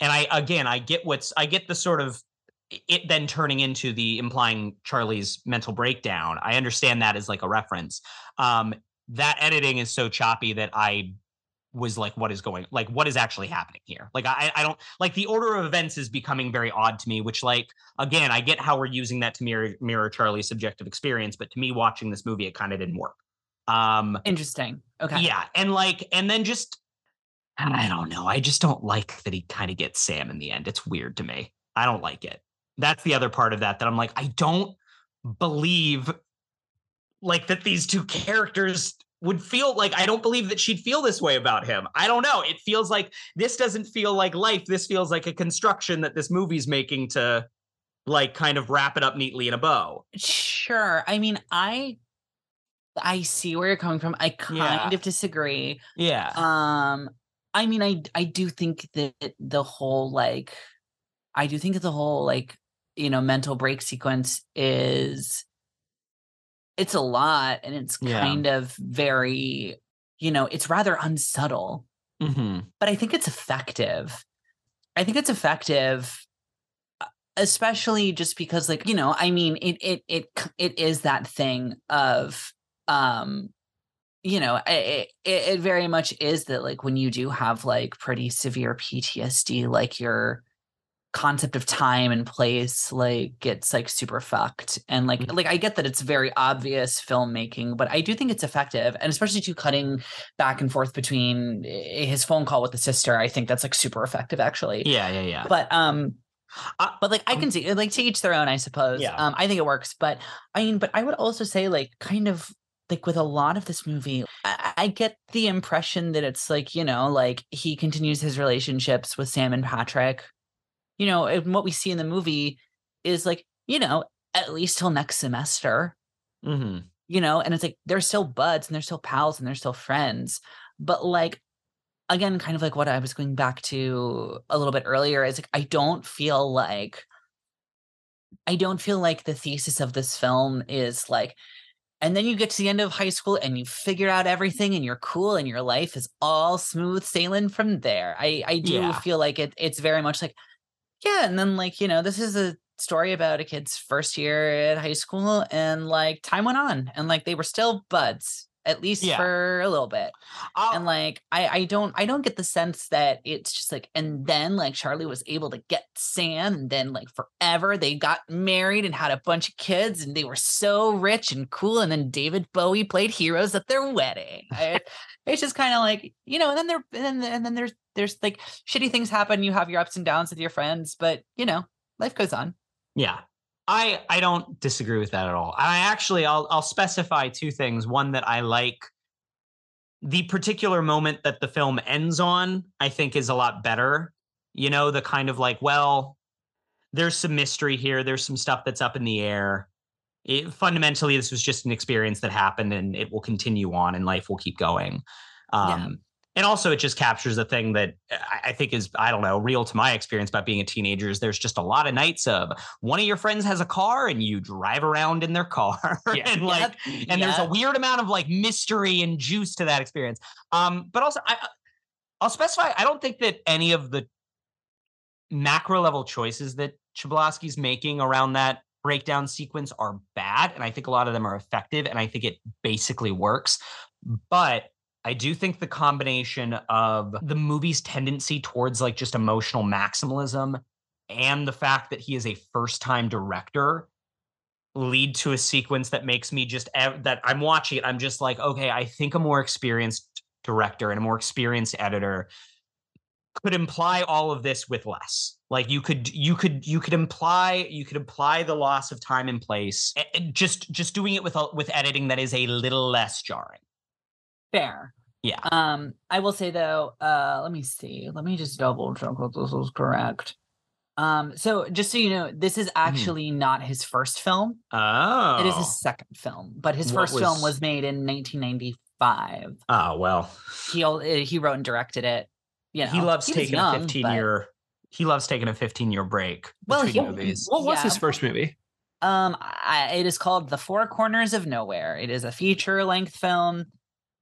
Speaker 2: And I again, I get what's I get the sort of it then turning into the implying Charlie's mental breakdown. I understand that as like a reference. Um that editing is so choppy that I was like, what is going like what is actually happening here? Like I I don't like the order of events is becoming very odd to me, which like again, I get how we're using that to mirror mirror Charlie's subjective experience, but to me watching this movie, it kind of didn't work. Um
Speaker 1: Interesting. Okay.
Speaker 2: yeah, and like, and then just, I don't know. I just don't like that he kind of gets Sam in the end. It's weird to me. I don't like it. That's the other part of that that I'm like, I don't believe like that these two characters would feel like I don't believe that she'd feel this way about him. I don't know. It feels like this doesn't feel like life. This feels like a construction that this movie's making to like kind of wrap it up neatly in a bow.
Speaker 1: Sure. I mean, I I see where you're coming from. I kind
Speaker 2: Yeah.
Speaker 1: of disagree.
Speaker 2: Yeah.
Speaker 1: Um, I mean, I I do think that the whole like, I do think that the whole like, you know, mental break sequence is, it's a lot, and it's
Speaker 2: Yeah.
Speaker 1: kind of very, you know, it's rather unsubtle,
Speaker 2: hmm
Speaker 1: but I think it's effective. I think it's effective, uh, especially just because, like, you know, I mean, it it it it is that thing of, um, you know, it, it it very much is that like when you do have like pretty severe PTSD, like your concept of time and place like gets like super fucked and like
Speaker 2: Mhm.
Speaker 1: like i get that it's very obvious filmmaking but i do think it's effective and especially to cutting back and forth between eh, his phone call with the sister i think that's like super effective actually
Speaker 2: Yeah. Yeah. Yeah.
Speaker 1: but um
Speaker 2: Uh,
Speaker 1: but like i can see like to each their own i suppose
Speaker 2: Yeah.
Speaker 1: um i think it works but i mean but i would also say like kind of like with a lot of this movie I, I get the impression that it's like you know like he continues his relationships with sam and patrick you know and what we see in the movie is like you know at least till next semester.
Speaker 2: Hmm
Speaker 1: you know and it's like they're still buds and they're still pals and they're still friends. But like again kind of like what i was going back to a little bit earlier is like i don't feel like i don't feel like the thesis of this film is like and then you get to the end of high school and you figure out everything and you're cool and your life is all smooth sailing from there. I i do
Speaker 2: Yeah.
Speaker 1: feel like it it's very much like Yeah, and then like, you know, this is a story about a kid's first year at high school and like time went on and like they were still buds at least
Speaker 2: Yeah.
Speaker 1: for a little bit.
Speaker 2: Uh,
Speaker 1: and like I I don't I don't get the sense that it's just like and then like Charlie was able to get Sam and then like forever they got married and had a bunch of kids and they were so rich and cool and then David Bowie played heroes at their wedding. I- it's just kind of like you know and then there and then and then there's there's like shitty things happen you have your ups and downs with your friends but you know life goes on.
Speaker 2: Yeah. I I don't disagree with that at all. I actually I'll I'll specify two things. One that I like the particular moment that the film ends on, I think is a lot better. You know, the kind of like, well, there's some mystery here, there's some stuff that's up in the air. It, fundamentally this was just an experience that happened and it will continue on and life will keep going. Um
Speaker 1: Yeah.
Speaker 2: And also it just captures a thing that I, think is i don't know real to my experience about being a teenager is there's just a lot of nights of one of your friends has a car and you drive around in their car
Speaker 3: Yeah.
Speaker 2: and like
Speaker 1: Yep,
Speaker 2: and there's a weird amount of like mystery and juice to that experience. Um but also i i'll specify i don't think that any of the macro level choices that Chbosky's making around that breakdown sequence are bad and i think a lot of them are effective and i think it basically works. But I do think the combination of the movie's tendency towards like just emotional maximalism and the fact that he is a first time director lead to a sequence that makes me just that I'm watching it I'm just like okay I think a more experienced director and a more experienced editor could imply all of this with less. Like you could you could you could imply you could imply the loss of time and place just just doing it with with editing that is a little less jarring
Speaker 1: Fair.
Speaker 2: Yeah.
Speaker 1: Um, I will say though, uh, let me see. Let me just double check if this is correct. Um, so just so you know, this is actually not his first film.
Speaker 2: oh
Speaker 1: It is his second film, but his
Speaker 2: What
Speaker 1: first film
Speaker 2: was-
Speaker 1: was made in 1995.
Speaker 2: Oh well,
Speaker 1: He uh, he wrote and directed it. You know,
Speaker 2: he loves
Speaker 1: was
Speaker 2: taking
Speaker 1: young,
Speaker 2: a 15
Speaker 1: but-
Speaker 2: year. He loves taking a 15 year break
Speaker 1: Well,
Speaker 2: between
Speaker 1: he-
Speaker 2: movies.
Speaker 3: What was his first movie?
Speaker 1: Um, I, it is called The Four Corners of Nowhere. It is a feature length film.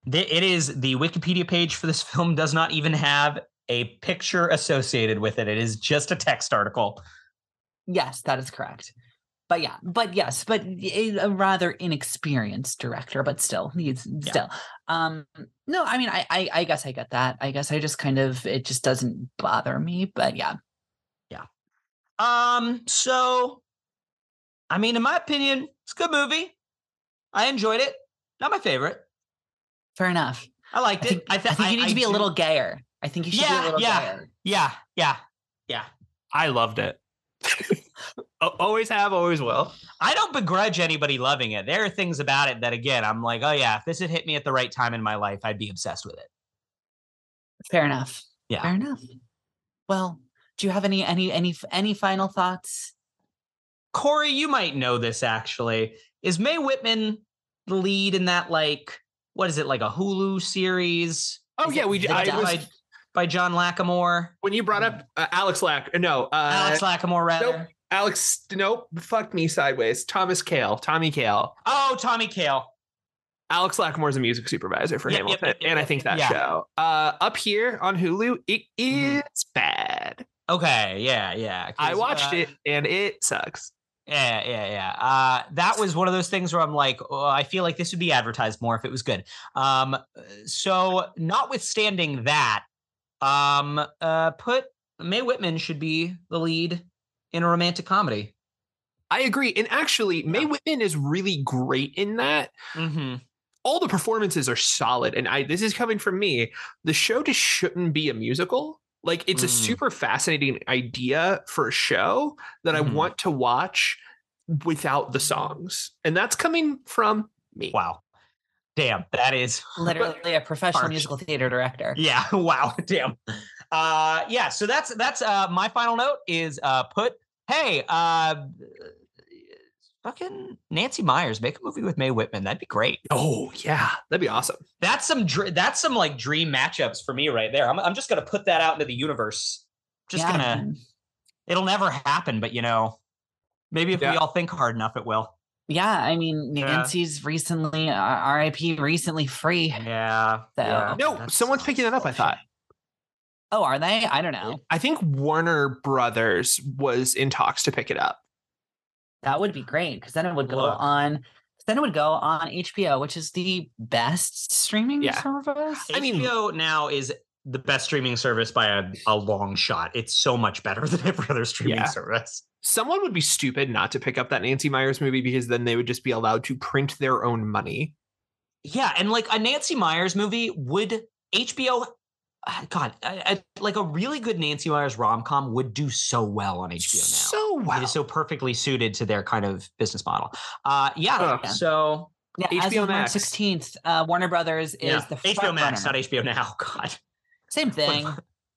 Speaker 2: It is the Wikipedia page for this film does not even have a picture associated with it. It is just a text article.
Speaker 1: Yes, that is correct. But yeah, but yes, but a, rather inexperienced director, but still, he's still. Um, no, I mean, I, I, I guess I get that. I guess I just kind of, it just doesn't bother me. But yeah, yeah,
Speaker 2: Um, so I mean, in my opinion, it's a good movie. I enjoyed it. Not my favorite.
Speaker 1: Fair enough.
Speaker 2: I liked
Speaker 1: I think,
Speaker 2: it.
Speaker 1: I, think you need to be a little gayer. I think you should be
Speaker 2: Yeah,
Speaker 1: a little
Speaker 2: yeah.
Speaker 1: gayer.
Speaker 2: Yeah, yeah, yeah.
Speaker 3: I loved it. Always have, always will.
Speaker 2: I don't begrudge anybody loving it. There are things about it that, again, I'm like, oh yeah, if this had hit me at the right time in my life, I'd be obsessed with it.
Speaker 1: Fair enough.
Speaker 2: Yeah.
Speaker 1: Fair enough. Well, do you have any, any, any, any final thoughts?
Speaker 2: Corey, you might know this actually. Is Mae Whitman the lead in that like what is it like a Hulu series?
Speaker 3: Oh
Speaker 1: Is
Speaker 3: yeah, we. I
Speaker 1: Death
Speaker 3: was,
Speaker 2: by, by John Lacamoire,
Speaker 3: when you brought up uh, Alex Lack. No, uh,
Speaker 2: Alex Lacamoire rather.
Speaker 3: Alex. Nope. Fuck me sideways. Thomas Kail. Tommy Kail.
Speaker 2: Oh, Tommy Kail.
Speaker 3: Alex Lacamoire is a music supervisor for
Speaker 2: Yep,
Speaker 3: Hamilton,
Speaker 2: yep, yep,
Speaker 3: and I think that
Speaker 2: yeah.
Speaker 3: show. Uh, up here on Hulu, it is
Speaker 2: Mhm.
Speaker 3: bad.
Speaker 2: Okay, yeah, yeah.
Speaker 3: I watched
Speaker 2: uh,
Speaker 3: it, and it sucks.
Speaker 2: Yeah, yeah, yeah. Uh, that was one of those things where I'm like, oh, I feel like this would be advertised more if it was good. Um, so notwithstanding that, um, uh, put Mae Whitman should be the lead in a romantic comedy.
Speaker 3: I agree, and actually, Mae
Speaker 2: Yeah.
Speaker 3: Whitman is really great in that.
Speaker 2: Mm-hmm.
Speaker 3: all the performances are solid and i this is coming from me the show just shouldn't be a musical like it's a
Speaker 2: Mm.
Speaker 3: super fascinating idea for a show that
Speaker 2: Mhm.
Speaker 3: i want to watch without the songs and that's coming from me
Speaker 2: Wow. Damn, that is
Speaker 1: Literally a professional
Speaker 2: Harsh.
Speaker 1: musical theater director.
Speaker 2: yeah. Wow. Damn. Uh, yeah. So that's that's uh my final note is uh put hey uh fucking Nancy Meyers make a movie with Mae Whitman that'd be great.
Speaker 3: oh yeah that'd be awesome
Speaker 2: That's some dr- that's some like dream matchups for me right there. I'm I'm just gonna put that out into the universe. Just
Speaker 1: Yeah,
Speaker 2: gonna it'll never happen, but you know, maybe if we all think hard enough, it will.
Speaker 1: Yeah, I mean,
Speaker 2: Yeah.
Speaker 1: Nancy's recently, uh, R.I.P. recently free.
Speaker 2: Yeah.
Speaker 1: So-
Speaker 2: yeah,
Speaker 3: no someone's picking that up i thought
Speaker 1: Oh, are they? I don't know.
Speaker 3: I think Warner Brothers was in talks to pick it up.
Speaker 1: That would be great because then it would go
Speaker 4: Look.
Speaker 1: on. Then it would go on HBO, which is the best streaming
Speaker 3: Yeah.
Speaker 1: service.
Speaker 3: I mean-
Speaker 2: HBO now is the best streaming service by a, a long shot. It's so much better than every other streaming
Speaker 3: Yeah.
Speaker 2: service.
Speaker 3: Someone would be stupid not to pick up that Nancy Meyers movie because then they would just be allowed to print their own money.
Speaker 2: Yeah, and like a Nancy Meyers movie would HBO. Ah, God, I, I, like a really good Nancy Meyers rom com would do so well on HBO now.
Speaker 3: So well.
Speaker 2: it is so perfectly suited to their kind of business model. Uh, yeah.
Speaker 3: Ugh.
Speaker 2: So
Speaker 1: Yeah, as
Speaker 3: HBO
Speaker 1: of March
Speaker 3: Max.
Speaker 1: sixteenth, uh, Warner Brothers is
Speaker 2: yeah,
Speaker 1: the
Speaker 2: HBO Max,
Speaker 1: runner.
Speaker 2: not HBO Now. God,
Speaker 1: Same thing.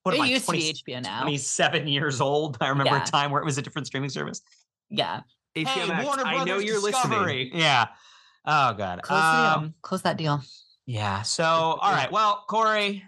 Speaker 2: what
Speaker 1: it
Speaker 2: am I,
Speaker 1: used
Speaker 2: 20
Speaker 1: to be HBO now.
Speaker 2: 27 years old. I remember
Speaker 1: Yeah.
Speaker 2: a time where it was a different streaming service.
Speaker 1: Yeah,
Speaker 3: HBO
Speaker 2: hey,
Speaker 3: Max,
Speaker 2: Warner
Speaker 3: I know
Speaker 2: Brothers
Speaker 3: you're listening.
Speaker 2: Discovery. Yeah. Oh God.
Speaker 1: close the deal.
Speaker 2: Um,
Speaker 1: Close that deal.
Speaker 2: yeah. So all right. Well, Corey.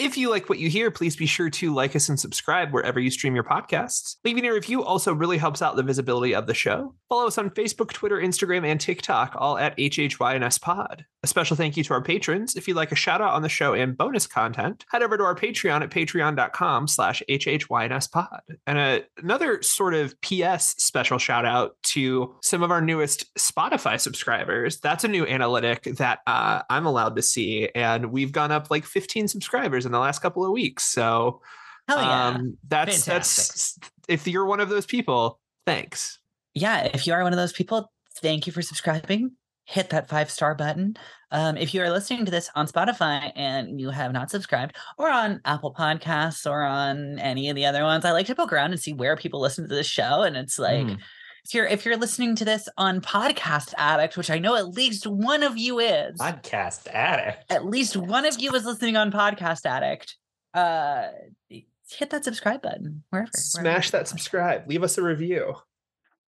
Speaker 3: If you like what you hear, please be sure to like us and subscribe wherever you stream your podcasts. Leaving a review also really helps out the visibility of the show. Follow us on Facebook, Twitter, Instagram, and TikTok, all at HHYNS Pod. A special thank you to our patrons. If you'd like a shout out on the show and bonus content, head over to our Patreon at patreon.com slash HHYNS Pod. And a, another sort of PS special shout out to some of our newest Spotify subscribers. That's a new analytic that uh, I'm allowed to see. And we've gone up like 15 subscribers in the last couple of weeks. So
Speaker 1: Hell yeah.
Speaker 3: um, that's that's if you're one of those people, thanks.
Speaker 1: yeah, if you are one of those people, thank you for subscribing. Hit that five star button. Um, if you are listening to this on Spotify and you have not subscribed, or on Apple Podcasts, or on any of the other ones, I like to poke around and see where people listen to this show. And it's like,
Speaker 2: Mm.
Speaker 1: If you're if you're listening to this on Podcast Addict, which I know at least one of you is,
Speaker 2: podcast addict.
Speaker 1: at least one of you is listening on Podcast Addict. Uh, hit that subscribe button wherever. wherever
Speaker 3: Smash
Speaker 1: you
Speaker 3: that subscribe. Leave us a review.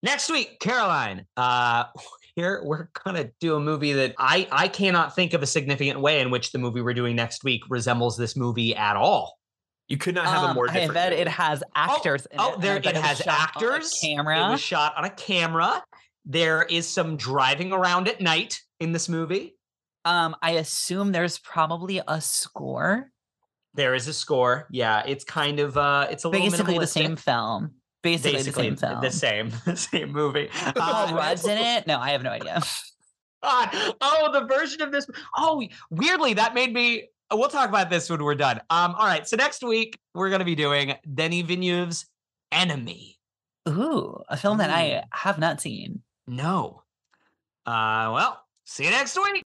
Speaker 2: Next week, Caroline. Uh, here we're gonna do a movie that I I cannot think of a significant way in which the movie we're doing next week resembles this movie at all.
Speaker 3: You could not have a
Speaker 1: Um,
Speaker 3: more
Speaker 1: I bet
Speaker 3: movie.
Speaker 1: it has actors. in
Speaker 2: oh,
Speaker 1: and
Speaker 2: there it has
Speaker 1: a
Speaker 2: actors.
Speaker 1: camera.
Speaker 2: It was shot on a camera. There is some driving around at night in this movie.
Speaker 1: Um, I assume there's probably a score.
Speaker 2: There is a score. Yeah, it's kind of uh, it's a little
Speaker 1: Basically the same film. Basically,
Speaker 2: Basically
Speaker 1: the same film.
Speaker 2: the same, the same movie. Uh,
Speaker 1: Rudd's in it. No, I have no idea.
Speaker 2: God. Oh, the version of this. Oh, weirdly, that made me. We'll talk about this when we're done. Um, all right. So next week we're gonna be doing Denis Villeneuve's Enemy.
Speaker 1: Ooh, a film that I have not seen.
Speaker 2: No. Uh, well, see you next week.